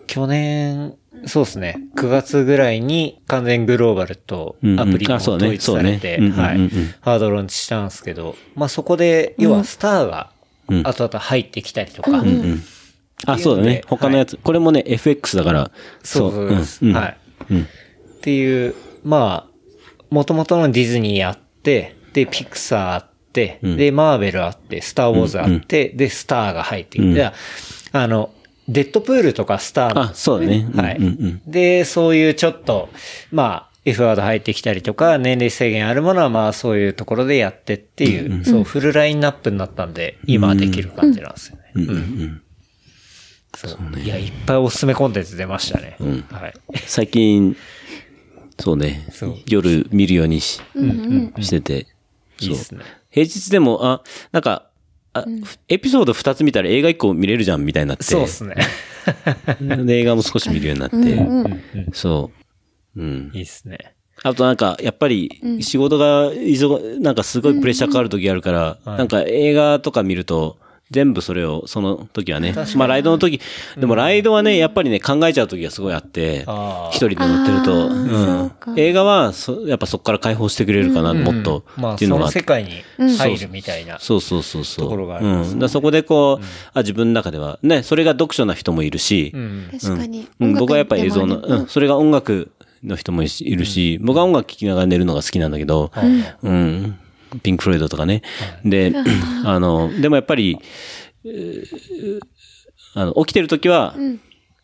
[SPEAKER 4] 去年、そうですね、9月ぐらいに完全グローバルと
[SPEAKER 2] うんうん
[SPEAKER 4] アプリも
[SPEAKER 2] あそうね
[SPEAKER 4] 統一されて、はい、ハードローンチしたんですけど、まあそこで、要はスターが
[SPEAKER 2] うん
[SPEAKER 4] 後々入ってきたりとか、
[SPEAKER 3] うんうん
[SPEAKER 2] うん。あ、そうだね。他のやつ。これもね、FX だから。
[SPEAKER 4] そうそうです。
[SPEAKER 2] んん
[SPEAKER 4] はい。
[SPEAKER 2] うん。
[SPEAKER 4] っていう、まあ、元々のディズニーあって、で、ピクサーあって、
[SPEAKER 2] うん
[SPEAKER 4] で、マーベルあって、スターウォーズあって、で、スターが入ってきて、
[SPEAKER 2] うん
[SPEAKER 4] であの、デッドプールとかスターなん
[SPEAKER 2] あ、そうだね。
[SPEAKER 4] はい、
[SPEAKER 2] うんうん
[SPEAKER 4] で、そういうちょっと、まあ、F ワード入ってきたりとか、年齢制限あるものはまあそういうところでやってっていう、そう、フルラインナップになったんで、今できる感じなんですよね。
[SPEAKER 2] うんうんうん
[SPEAKER 4] そういや、いっぱいおすすめコンテンツ出ましたね。
[SPEAKER 2] ん
[SPEAKER 4] はい。
[SPEAKER 2] 最近、そうね
[SPEAKER 4] そう。
[SPEAKER 2] 夜見るようにし
[SPEAKER 3] うんうん。
[SPEAKER 2] してて。
[SPEAKER 4] いいっすね。
[SPEAKER 2] 平日でも、あ、なんか、あエピソード2つ見たら映画1個見れるじゃんみたいになって。
[SPEAKER 4] そうっすね。
[SPEAKER 2] で、映画も少し見るようになって。
[SPEAKER 3] うんうん
[SPEAKER 2] そう。うん。
[SPEAKER 4] いいっすね。
[SPEAKER 2] あとなんか、やっぱり、仕事が、忙、なんかすごいプレッシャーかかる時あるから、なんか映画とか見ると、全部それを、その時はね。まあライドの時、でもライドはね、やっぱりね、考えちゃう時がすごいあって一人で乗ってると。映画はそ、やっぱそこから解放してくれるかな、もっと、
[SPEAKER 4] まあ、
[SPEAKER 2] っていうのがあって。
[SPEAKER 4] その世界に入るみたいな。
[SPEAKER 2] そうそうそうそう。
[SPEAKER 4] ところがありますね。
[SPEAKER 2] うん。そこでこう、あ、自分の中では、ね、それが読書な人もいるし、
[SPEAKER 4] うん。
[SPEAKER 3] 確かに。
[SPEAKER 2] うん、僕はやっぱり映像の、うん、それが音楽の人もいるし、僕は音楽聴きながら寝るのが好きなんだけど、うん、ピンク・フロイドとかね。で、あの、でもやっぱり、えーあの、起きてる時は、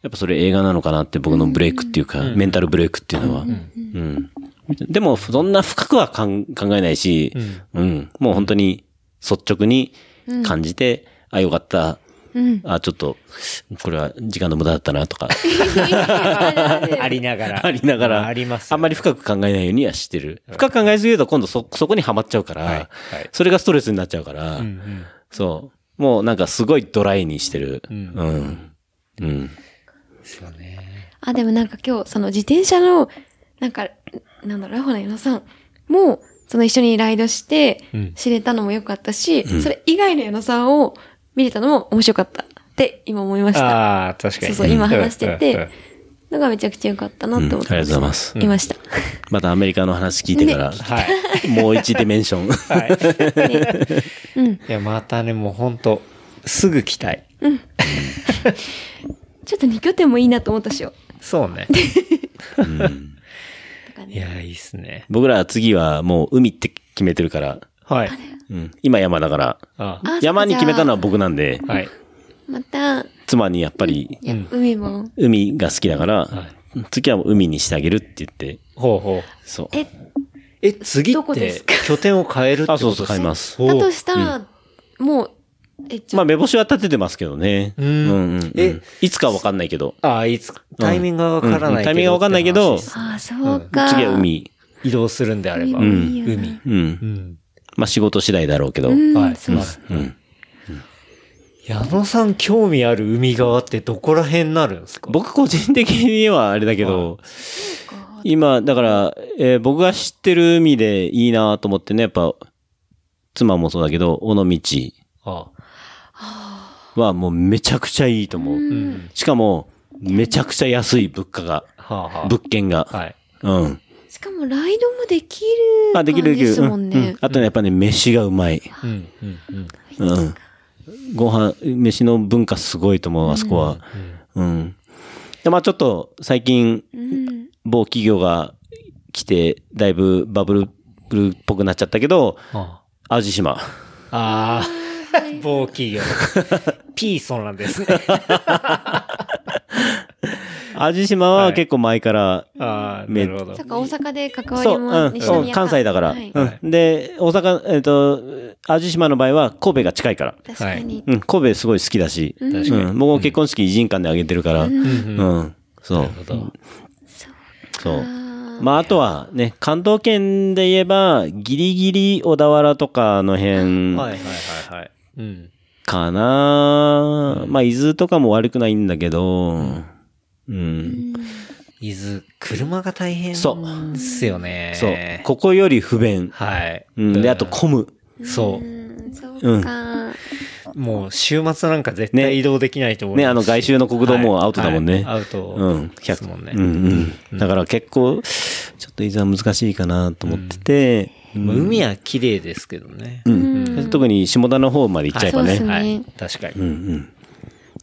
[SPEAKER 2] やっぱそれ映画なのかなって僕のブレイクっていうか、メンタルブレイクっていうのは。うん。でも、そんな深くはかん考えないし、うん、もう本当に率直に感じて、あ、よかった。
[SPEAKER 3] うん。
[SPEAKER 2] あ、ちょっと、これは時間の無駄だったなとか。
[SPEAKER 4] ありながら。
[SPEAKER 2] ありながら、
[SPEAKER 4] まあありますよ
[SPEAKER 2] あんまり深く考えないようにはしてる。深く考えすぎると今度そ、そこにはまっちゃうから、
[SPEAKER 4] はいはい
[SPEAKER 2] それがストレスになっちゃうから、
[SPEAKER 4] うんうん。
[SPEAKER 2] そう。もうなんかすごいドライにしてる。うん。
[SPEAKER 4] ん
[SPEAKER 2] うん。
[SPEAKER 4] ですよね。
[SPEAKER 3] あ、でもなんか今日、その自転車の、なんか、なんだろう、ラホナヨナさんも、その一緒にライドして
[SPEAKER 4] うん、
[SPEAKER 3] 知れたのも良かったし、それ以外のヨナさんを見れたのも面白かったって今思いました。
[SPEAKER 4] ああ、確かに。
[SPEAKER 3] そうそう今話してて
[SPEAKER 4] うんうん
[SPEAKER 3] のがめちゃくちゃ良かったなって思って
[SPEAKER 2] うんありがとうございます
[SPEAKER 3] いました。
[SPEAKER 2] またアメリカの話聞いてから、
[SPEAKER 4] はい。
[SPEAKER 2] もう一ディメンション。
[SPEAKER 4] はい。
[SPEAKER 3] うん。
[SPEAKER 4] いや、またね、もうほんと、すぐ来たい。
[SPEAKER 3] ちょっと2拠点もいいなと思ったしよ。
[SPEAKER 4] そう ね。いや、いいっすね。
[SPEAKER 2] 僕らは次はもう海って決めてるから、
[SPEAKER 4] はい。
[SPEAKER 2] うん、今山だから、
[SPEAKER 4] あ
[SPEAKER 3] あ
[SPEAKER 2] 山に決めたのは僕なんで、
[SPEAKER 4] はい。
[SPEAKER 3] また、い
[SPEAKER 2] 妻にやっぱり
[SPEAKER 3] や、海も。
[SPEAKER 2] 海が好きだから、次はもう海にしてあげるって言って、
[SPEAKER 4] ほうほう。
[SPEAKER 2] そう。
[SPEAKER 3] え、
[SPEAKER 4] え、次って
[SPEAKER 3] どこですか？
[SPEAKER 4] 拠点を変えるってこと
[SPEAKER 2] あ、そうそう、買います。
[SPEAKER 3] だとしたら、もう、え、
[SPEAKER 2] まあ、目星は立ててますけどね。
[SPEAKER 4] うん
[SPEAKER 2] うんうん
[SPEAKER 4] え
[SPEAKER 2] いつかわかんないけど。
[SPEAKER 4] ああ、いつ、タイミングがわからない
[SPEAKER 2] タイミングがわかんないけど
[SPEAKER 3] ああ、そうか。
[SPEAKER 2] 次は。海。
[SPEAKER 4] 移動するんであれば。
[SPEAKER 3] 海
[SPEAKER 4] 海。
[SPEAKER 2] うん
[SPEAKER 4] う。ん。
[SPEAKER 2] まあ、仕事次第だろうけど。
[SPEAKER 3] うん、
[SPEAKER 4] はい。
[SPEAKER 3] そう
[SPEAKER 4] まあ
[SPEAKER 2] うん。
[SPEAKER 4] 矢野さん興味ある海側ってどこら辺になるんですか？
[SPEAKER 2] 僕個人的にはあれだけど、今、だから、えー僕が知ってる海でいいなと思ってね、やっぱ、妻もそうだけど、尾道
[SPEAKER 4] あ
[SPEAKER 2] はもうめちゃくちゃいいと思う。
[SPEAKER 4] うん。
[SPEAKER 2] しかも、めちゃくちゃ安い物価が、
[SPEAKER 4] はあはあ。
[SPEAKER 2] 物件が。
[SPEAKER 4] はい。
[SPEAKER 2] うん。
[SPEAKER 3] しかも、ライドもできる
[SPEAKER 2] あ、できるできる。
[SPEAKER 3] ですもん
[SPEAKER 2] うんう
[SPEAKER 3] ね
[SPEAKER 2] ん。あとね、やっぱね、飯がうまい。
[SPEAKER 4] うん、うん、うん。
[SPEAKER 2] うん。ご飯、飯の文化すごいと思う、あそこは。うん。で、まあちょっと、最近、
[SPEAKER 3] うん。
[SPEAKER 2] 某企業が来て、だいぶバブル、っぽくなっちゃったけど、
[SPEAKER 4] あ
[SPEAKER 2] 淡路島。
[SPEAKER 4] ああ、某企業。ピーソンなんですね。
[SPEAKER 2] 淡路島は結構前から、
[SPEAKER 4] ああ、
[SPEAKER 2] め
[SPEAKER 4] なるほど
[SPEAKER 3] そ。っか、大阪で関わ
[SPEAKER 2] そう、
[SPEAKER 3] りも
[SPEAKER 2] うん、そう
[SPEAKER 3] 西宮
[SPEAKER 2] 関西だから。
[SPEAKER 3] はい
[SPEAKER 2] うん。で、大阪、えっ、と、淡路島の場合は神戸が近いから。
[SPEAKER 3] 確かに。
[SPEAKER 2] うん、神戸すごい好きだし。
[SPEAKER 3] うん
[SPEAKER 4] 確かに
[SPEAKER 2] うん、僕も結婚式偉人館であげてるから。うん。
[SPEAKER 4] うん
[SPEAKER 2] そう。
[SPEAKER 4] なるほど。
[SPEAKER 2] そう。
[SPEAKER 3] あ
[SPEAKER 2] まあ、あとはね、関東圏で言えば、ギリギリ小田原とかの辺
[SPEAKER 4] はいはいはいはい。うん。
[SPEAKER 2] かな、まあ、伊豆とかも悪くないんだけど、うん。
[SPEAKER 4] 伊豆、車が大変
[SPEAKER 2] そう
[SPEAKER 4] ですよね。
[SPEAKER 2] そう。ここより不便。
[SPEAKER 4] はい。
[SPEAKER 2] うん。で、あと混む。
[SPEAKER 4] そ
[SPEAKER 3] ーううか。
[SPEAKER 4] う。もう週末なんか絶対移動できないと思いますし
[SPEAKER 2] ね、あの外周の国道もうアウトだもんね。
[SPEAKER 4] はいはいアウト
[SPEAKER 2] うん。
[SPEAKER 4] ですもんね。
[SPEAKER 2] うんうん。だから結構、ちょっと伊豆は難しいかなと思ってて、
[SPEAKER 4] まあ海は綺麗ですけどね。
[SPEAKER 2] うん。特に下田の方まで行っちゃえばね。
[SPEAKER 3] そうですね
[SPEAKER 4] はい。確かに。
[SPEAKER 2] うんうん。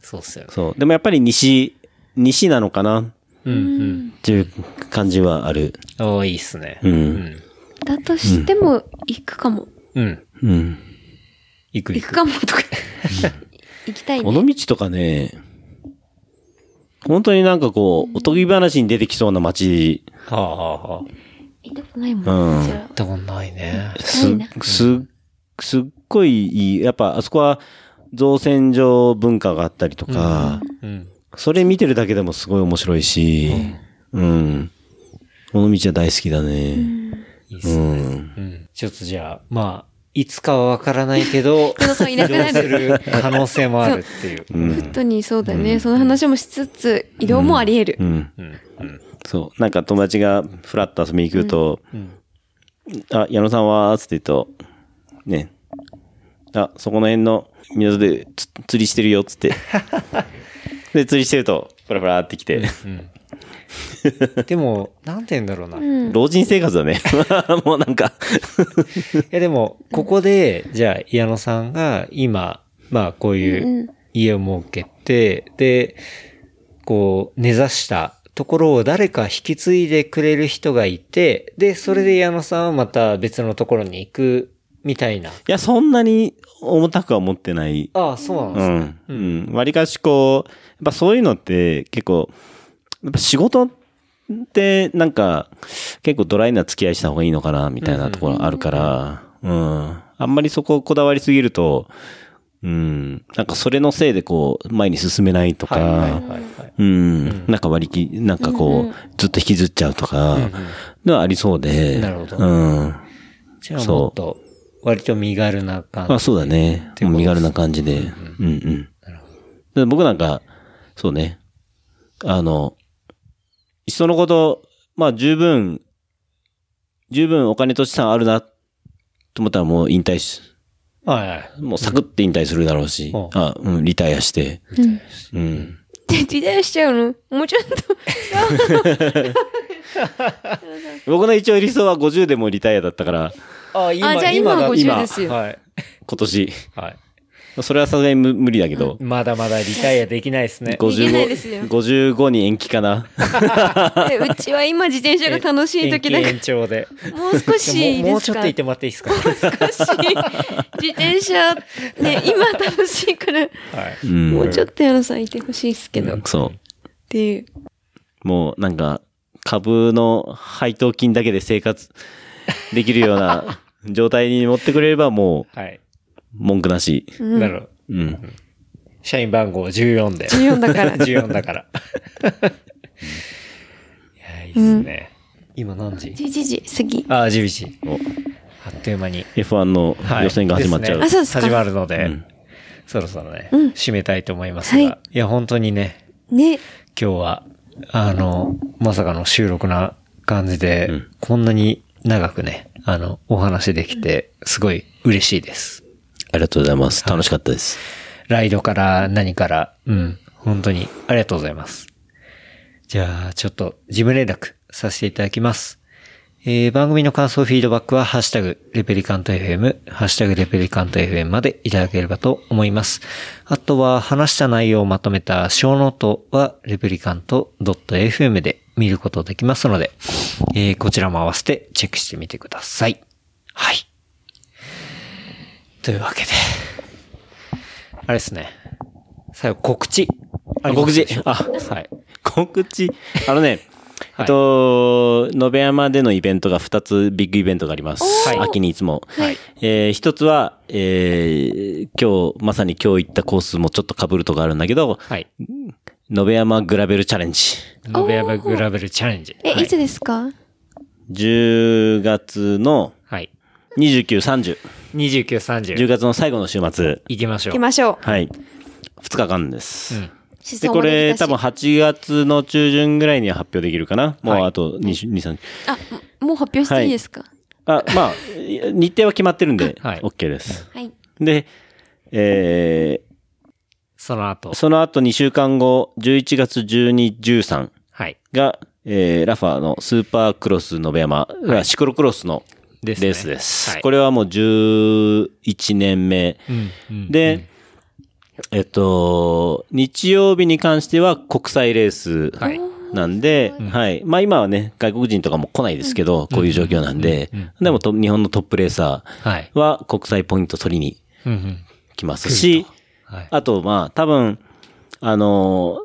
[SPEAKER 4] そうっすよね。
[SPEAKER 2] そう。でもやっぱり西、西なのかな？っ
[SPEAKER 4] うん
[SPEAKER 2] ていう感じはある。
[SPEAKER 4] うん。おーいいっすね。
[SPEAKER 2] う。
[SPEAKER 4] うんん。
[SPEAKER 3] だとしても、行くかも。
[SPEAKER 4] うん。
[SPEAKER 2] うん。
[SPEAKER 4] 行く行く。
[SPEAKER 3] 行くかもとか。行きたい
[SPEAKER 2] 尾
[SPEAKER 3] ね。
[SPEAKER 2] 道とかね、本当になんかこう、おとぎ話に出てきそうな街、
[SPEAKER 4] はあはあはあ。
[SPEAKER 3] 行ったことないも
[SPEAKER 2] うん
[SPEAKER 3] ん。こちら
[SPEAKER 4] 行ったことないね。
[SPEAKER 2] す
[SPEAKER 3] ないな、
[SPEAKER 2] す、すっごいいい。やっぱあそこは造船所文化があったりとか、
[SPEAKER 4] うん。
[SPEAKER 2] それ見てるだけでもすごい面白いし、うん。この道は大好きだね。う
[SPEAKER 4] いいっすね。
[SPEAKER 2] ん。
[SPEAKER 4] うん。ちょっとじゃあ、まあ、いつかはわからないけど、
[SPEAKER 3] けどそういなくなる。
[SPEAKER 4] る可能性もあるっていう。
[SPEAKER 2] うん
[SPEAKER 3] フットにそうだね。その話もしつつ、移動もあり得る。
[SPEAKER 2] うん。
[SPEAKER 4] うん。うん。
[SPEAKER 2] そう。なんか友達がフラッと遊びに行くと、
[SPEAKER 4] うん。
[SPEAKER 2] あ、矢野さんは、つって言うと、ね。あ、そこの辺の港でつ釣りしてるよ、っつって。で、釣りしてると、プラプラって来て、
[SPEAKER 4] でも、なんて言うんだろうな。い
[SPEAKER 2] 老人生活だね。もうなんか、
[SPEAKER 4] やでも、ここで、じゃあ、矢野さんが今、まあ、こういう家を設けて、で、こう、根ざしたところを誰か引き継いでくれる人がいて、で、それで矢野さんはまた別のところに行く、みたいな。
[SPEAKER 2] いや、そんなに重たくは思ってない。
[SPEAKER 4] ああ、そうなんで
[SPEAKER 2] う
[SPEAKER 4] すね。
[SPEAKER 2] ん。うん。割かしこう、やっぱそういうのって結構、やっぱ仕事ってなんか結構ドライな付き合いした方がいいのかなみたいなところあるから、うん。あんまりそここだわりすぎると、うん。なんかそれのせいでこう、前に進めないとか。うん。なんか割り切、なんかこう、ずっと引きずっちゃうとか、のはありそうで。
[SPEAKER 4] なるほど
[SPEAKER 2] うん。
[SPEAKER 4] じゃあ
[SPEAKER 2] そう
[SPEAKER 4] もっと、割と身軽な感じ。
[SPEAKER 2] あ、そうだね。身軽な感じで。うんうん。で僕なんか、そうね。あの、いっそのこと、まあ十分、十分お金と資産あるな、と思ったらもう引退し、
[SPEAKER 4] はいはい。
[SPEAKER 2] もうサクって引退するだろうし、
[SPEAKER 4] うん
[SPEAKER 2] あ、うん、リタイアして。うん。
[SPEAKER 3] で、自転しちゃうの？もうちょっと。
[SPEAKER 2] 僕の一応理想は50でもリタイアだったから、
[SPEAKER 4] あ、
[SPEAKER 3] あじゃあ今は
[SPEAKER 4] だ
[SPEAKER 3] 50ですよ
[SPEAKER 4] はい。
[SPEAKER 2] 今年。
[SPEAKER 4] はい。
[SPEAKER 2] それはさすがに無無理だけど、
[SPEAKER 4] まだまだリタイアできないですね。
[SPEAKER 3] いけないですよ
[SPEAKER 2] 55、55に延期かな。
[SPEAKER 3] でうちは今自転車が楽しい時だか
[SPEAKER 4] 延期延長で。
[SPEAKER 3] ら、もう少しいい
[SPEAKER 4] もうちょっと言ってもらっていいですか
[SPEAKER 3] 少し、自転車、ね、今楽しいから、
[SPEAKER 4] はい。
[SPEAKER 2] うん。
[SPEAKER 3] もうちょっと矢野さんいてほしいですけど、っ
[SPEAKER 2] そう。
[SPEAKER 3] ていう。
[SPEAKER 2] もうなんか、株の配当金だけで生活できるような状態に持ってくれればも
[SPEAKER 4] はい。
[SPEAKER 2] う文句なし。
[SPEAKER 4] なるほど。
[SPEAKER 2] うん。
[SPEAKER 4] 社員番号14で。
[SPEAKER 3] 14だから。
[SPEAKER 4] 14だから。いや、いいっすね。今何時
[SPEAKER 3] ？11時過ぎ。
[SPEAKER 4] あ、11時。
[SPEAKER 2] お
[SPEAKER 4] あっという間に。
[SPEAKER 2] F1 の予選が始まっちゃう。
[SPEAKER 4] はい
[SPEAKER 3] あそうですか
[SPEAKER 4] 始まるので、
[SPEAKER 2] ん
[SPEAKER 4] そろそろね、締めたいと思いますが。
[SPEAKER 3] はい
[SPEAKER 4] いや、本当にね、
[SPEAKER 3] ね。
[SPEAKER 4] 今日は、あの、まさかの収録な感じで、
[SPEAKER 2] ん
[SPEAKER 4] こんなに長くね、あの、お話できて、すごい嬉しいです。
[SPEAKER 2] ありがとうございます。楽しかったです。
[SPEAKER 4] ライドから何から、うん、本当にありがとうございます。じゃあ、ちょっと事務連絡させていただきます。えー、番組の感想、フィードバックは、ハッシュタグ、レプリカント FM、ハッシュタグ、レプリカント FM までいただければと思います。あとは、話した内容をまとめたショーノートは、レプリカント .fm で見ることできますので、えー、こちらも合わせてチェックしてみてください。はい。というわけで、あれですね。最後、告知。あ
[SPEAKER 2] 告知あ
[SPEAKER 4] はい。
[SPEAKER 2] 告知。あのね、
[SPEAKER 4] はい
[SPEAKER 2] えっと、延山でのイベントが2つビッグイベントがあります。
[SPEAKER 4] はい
[SPEAKER 2] 秋にいつも。
[SPEAKER 4] はい。
[SPEAKER 2] えー一つは、えー今日、まさに今日行ったコースもちょっと被るとこあるんだけど、
[SPEAKER 4] はい。
[SPEAKER 2] 延山グラベルチャレンジ。
[SPEAKER 4] ノベアバグラベルチャレンジ。
[SPEAKER 3] え、
[SPEAKER 4] はい
[SPEAKER 3] つですか
[SPEAKER 2] ？10月の
[SPEAKER 4] はい。
[SPEAKER 2] 29、30。
[SPEAKER 4] 29、
[SPEAKER 2] 10
[SPEAKER 4] 30。
[SPEAKER 2] 月の最後の週末。
[SPEAKER 4] 行きましょう。
[SPEAKER 3] 行きましょう。
[SPEAKER 2] はい。2日間です。
[SPEAKER 4] うん。
[SPEAKER 2] で、これ多分8月の中旬ぐらいには発表できるかな。もう
[SPEAKER 4] はい
[SPEAKER 2] あと2、2 3
[SPEAKER 3] あ、もう発表していいですか？
[SPEAKER 2] あ、まあ、日程は決まってるんで、
[SPEAKER 4] はい
[SPEAKER 2] OK です。
[SPEAKER 3] はい。
[SPEAKER 2] で、え
[SPEAKER 4] その後
[SPEAKER 2] ー、。その後2週間後、11月12、13
[SPEAKER 4] はい。
[SPEAKER 2] が、えー、ラファのスーパークロス延山、シクロクロスのレ
[SPEAKER 4] ですね
[SPEAKER 2] ースです。
[SPEAKER 4] はい
[SPEAKER 2] これはもう11年目。で、えっと、日曜日に関しては国際レース
[SPEAKER 4] はい
[SPEAKER 2] なんで、はい。まあ今はね、外国人とかも来ないですけど、こういう状況なんで、でもと日本のトップレーサ
[SPEAKER 4] はい。
[SPEAKER 2] ーは国際ポイント取りに。来ますし、
[SPEAKER 4] はい。
[SPEAKER 2] あとまあ多分、あの、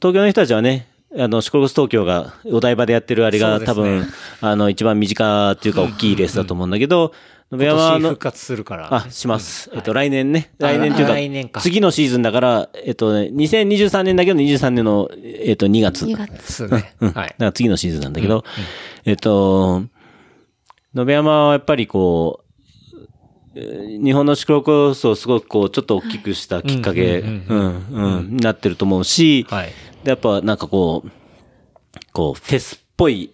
[SPEAKER 2] 東京の人たちはね、あの、シコロス東京がお台場でやってるあれが、
[SPEAKER 4] ね
[SPEAKER 2] 多分、あの、一番身近っていうか大きいレースだと思うんだけど、野辺
[SPEAKER 4] 今
[SPEAKER 2] 山の
[SPEAKER 4] 年復、活するから。
[SPEAKER 2] あ、します。えっと、来年ね。来年っていう
[SPEAKER 4] か
[SPEAKER 2] か、次のシーズンだから、えっとね、2023年だけど23年の、えっと、2月。
[SPEAKER 3] 2月。
[SPEAKER 4] ですね。
[SPEAKER 2] うん。
[SPEAKER 4] はい
[SPEAKER 2] だか。ら次のシーズンなんだけど、えっと、野辺山はやっぱりこう、えー日本のシクロクロスをすごくこう、ちょっと大きくしたきっかけ、
[SPEAKER 4] う
[SPEAKER 2] うんん、うん、なってると思うし、
[SPEAKER 4] はい。
[SPEAKER 2] でやっぱなんかこう、こう、フェスっぽい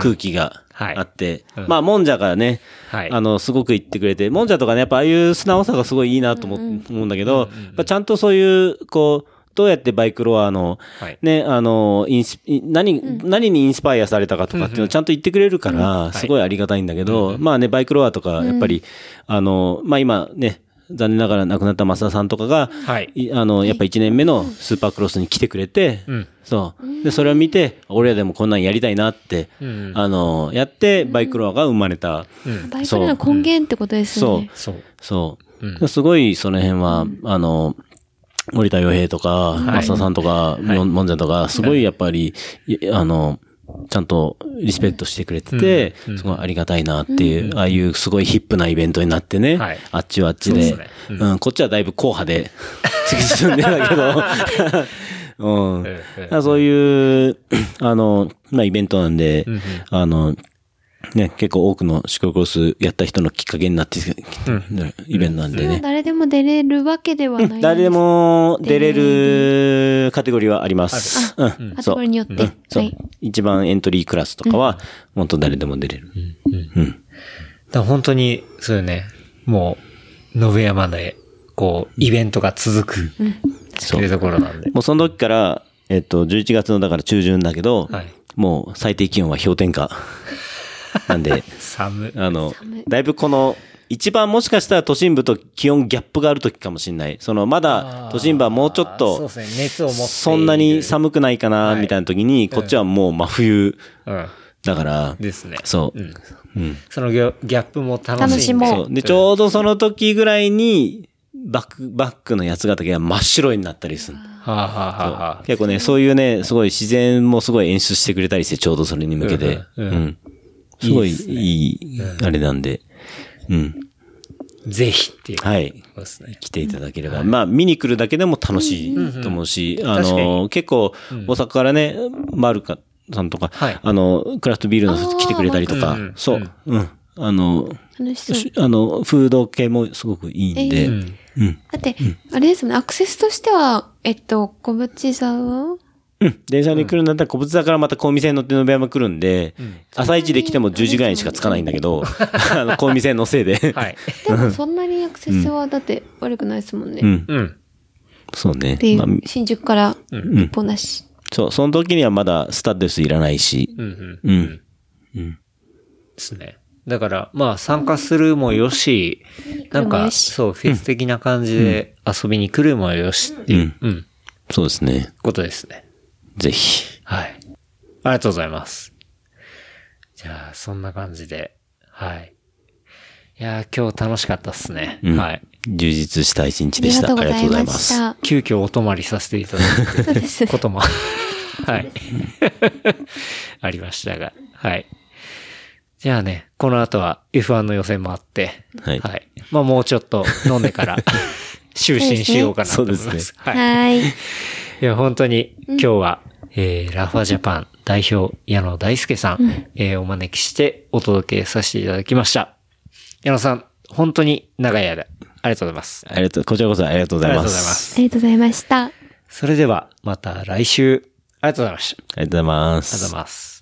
[SPEAKER 2] 空気が
[SPEAKER 4] はい
[SPEAKER 2] あって、
[SPEAKER 4] うん
[SPEAKER 2] まあ、もんじゃがね、
[SPEAKER 4] はい
[SPEAKER 2] あの、すごく言ってくれて、もんじゃとかね、やっぱああいう素直さがすごいいいなと思,、思うんだけど、ちゃんとそういう、こう、どうやってバイクロアの、
[SPEAKER 4] はい。
[SPEAKER 2] ね、あの、インスピ何、何にインスパイアされたかとかっていうのをちゃんと言ってくれるから、すごいありがたいんだけど、まあね、バイクロアとか、やっぱり、あの、まあ今ね、残念ながら亡くなった増田さんとかが、
[SPEAKER 4] はい。
[SPEAKER 2] いあの、やっぱ1年目のスーパークロスに来てくれて、
[SPEAKER 4] ん。
[SPEAKER 2] そう。で、それを見て、俺らでもこんなんやりたいなって、
[SPEAKER 4] ん
[SPEAKER 2] あの、やって、バイクロアが生まれた。
[SPEAKER 3] バイクの根源ってことですよね。
[SPEAKER 4] そう。
[SPEAKER 2] そう。すごい、その辺は、あの、森田洋平とか、増田さんとか、もんじゃとか、すごいやっぱり、いあの、ちゃんとリスペクトしてくれてて、すごいありがたいなっていう、ああいうすごいヒップなイベントになってね、
[SPEAKER 4] はい。
[SPEAKER 2] あっちはあっちで、
[SPEAKER 4] そう
[SPEAKER 2] ん、こっちはだいぶ硬派で突き進んでんだけど、うん。そういう、あの、まあ、イベントなんで、あの、ね、結構多くのシクロクロスやった人のきっかけになってきて、イベントなんでね。
[SPEAKER 3] 誰でも出れるわけではない。
[SPEAKER 2] 誰で。も出れるカテゴリーはあります。うん。
[SPEAKER 3] カテ
[SPEAKER 2] そう
[SPEAKER 3] ゴリーによって。
[SPEAKER 2] うんそう
[SPEAKER 3] はい。
[SPEAKER 2] 一番エントリークラスとかは、本当誰でも出れる。うん。
[SPEAKER 4] だ本当に、そうよね。もう、信山で、こう、イベントが続く。っていうところなんで。
[SPEAKER 2] もうその時から、えっと、11月のだから中旬だけど、
[SPEAKER 4] はい
[SPEAKER 2] もう最低気温は氷点下。なんで、
[SPEAKER 4] 寒。
[SPEAKER 2] あの、だいぶこの、一番もしかしたら都心部と気温ギャップがある時かもしれない。その、まだ都心部はもうちょっ
[SPEAKER 4] そう
[SPEAKER 2] と
[SPEAKER 4] で、すね。熱を持っている。
[SPEAKER 2] そんなに寒くないかな、
[SPEAKER 4] はい
[SPEAKER 2] みたいな時に、こっちはもう真冬
[SPEAKER 4] うん。
[SPEAKER 2] だから、
[SPEAKER 4] ですね。
[SPEAKER 2] そう。
[SPEAKER 4] ん
[SPEAKER 2] うん。
[SPEAKER 4] そのギャギャップも楽し
[SPEAKER 3] も
[SPEAKER 2] そう。で、ちょうどその時ぐらいに、バック、バックの八ヶ岳が真っ白になったりするの。
[SPEAKER 4] はあ、はあはあはあ、
[SPEAKER 2] 結構ね、そういうね、すごい自然もすごい演出してくれたりして、ちょうどそれに向けて。
[SPEAKER 4] う
[SPEAKER 2] うんん。すごい
[SPEAKER 4] いい
[SPEAKER 2] あれなんで。うん。
[SPEAKER 4] ぜひっていう。
[SPEAKER 2] はい。来ていただければ。まあ、見に来るだけでも楽しいと思うし、あの、
[SPEAKER 4] に。
[SPEAKER 2] 結構、大阪からね、マルカさんとか、
[SPEAKER 4] はい。
[SPEAKER 2] あの、クラフトビールの人来てくれたりとか。そう、うん。あの、あの、フード系もすごくいいんで、
[SPEAKER 3] え
[SPEAKER 2] うん。
[SPEAKER 3] だって、あれですよね、アクセスとしては、えっと、小淵沢
[SPEAKER 2] うん。電車で来るんだったら、小仏座からまた小見線乗って延山来るんで、朝一で来ても10時ぐらいにしか着かないんだけど、あの、小見線のせいで。
[SPEAKER 4] はい。
[SPEAKER 3] でもそんなにアクセスはだって悪くないですもんね。っ
[SPEAKER 2] うん。
[SPEAKER 4] うん。
[SPEAKER 2] そうね。まあ
[SPEAKER 3] ていう、新宿から一本なし。
[SPEAKER 2] そう、その時にはまだスタッドレスいらないし、
[SPEAKER 4] うんうん。
[SPEAKER 2] うん。
[SPEAKER 4] ですね。だから、まあ参加するもよし、なんか、そう、フェス的な感じで遊びに来るもよしっていう、うん、
[SPEAKER 2] そうですね。
[SPEAKER 4] ことですね。
[SPEAKER 2] ぜひ。
[SPEAKER 4] はい。ありがとうございます。じゃあ、そんな感じで、はい。いやー、今日楽しかったっすね。
[SPEAKER 2] うん
[SPEAKER 4] はい。
[SPEAKER 2] 充実した一日でした。ありがとうござい
[SPEAKER 3] ま
[SPEAKER 2] す。
[SPEAKER 3] た。
[SPEAKER 4] 急遽お泊まりさせていただく。ことも、はい。ありましたが、はい。じゃあね、この後は F1 の予選もあって、
[SPEAKER 2] はい
[SPEAKER 4] はい。まあもうちょっと飲んでから、就寝しようかなと思います。
[SPEAKER 2] そうです
[SPEAKER 4] はい。
[SPEAKER 3] はい。
[SPEAKER 4] いや、本当に今日は、えー、ラファジャパン代表、矢野大輔さん、えーお招きしてお届けさせていただきました。矢野さん、本当に長い間、ありがとうございます。
[SPEAKER 2] ありがとう、こちらこそありがとうございます。
[SPEAKER 4] ありがとうございます。
[SPEAKER 3] ありがとうございました。
[SPEAKER 4] それでは、また来週、ありがとうございました。
[SPEAKER 2] ありがとうございま
[SPEAKER 4] ありがとうご
[SPEAKER 2] す
[SPEAKER 4] ざい。ます。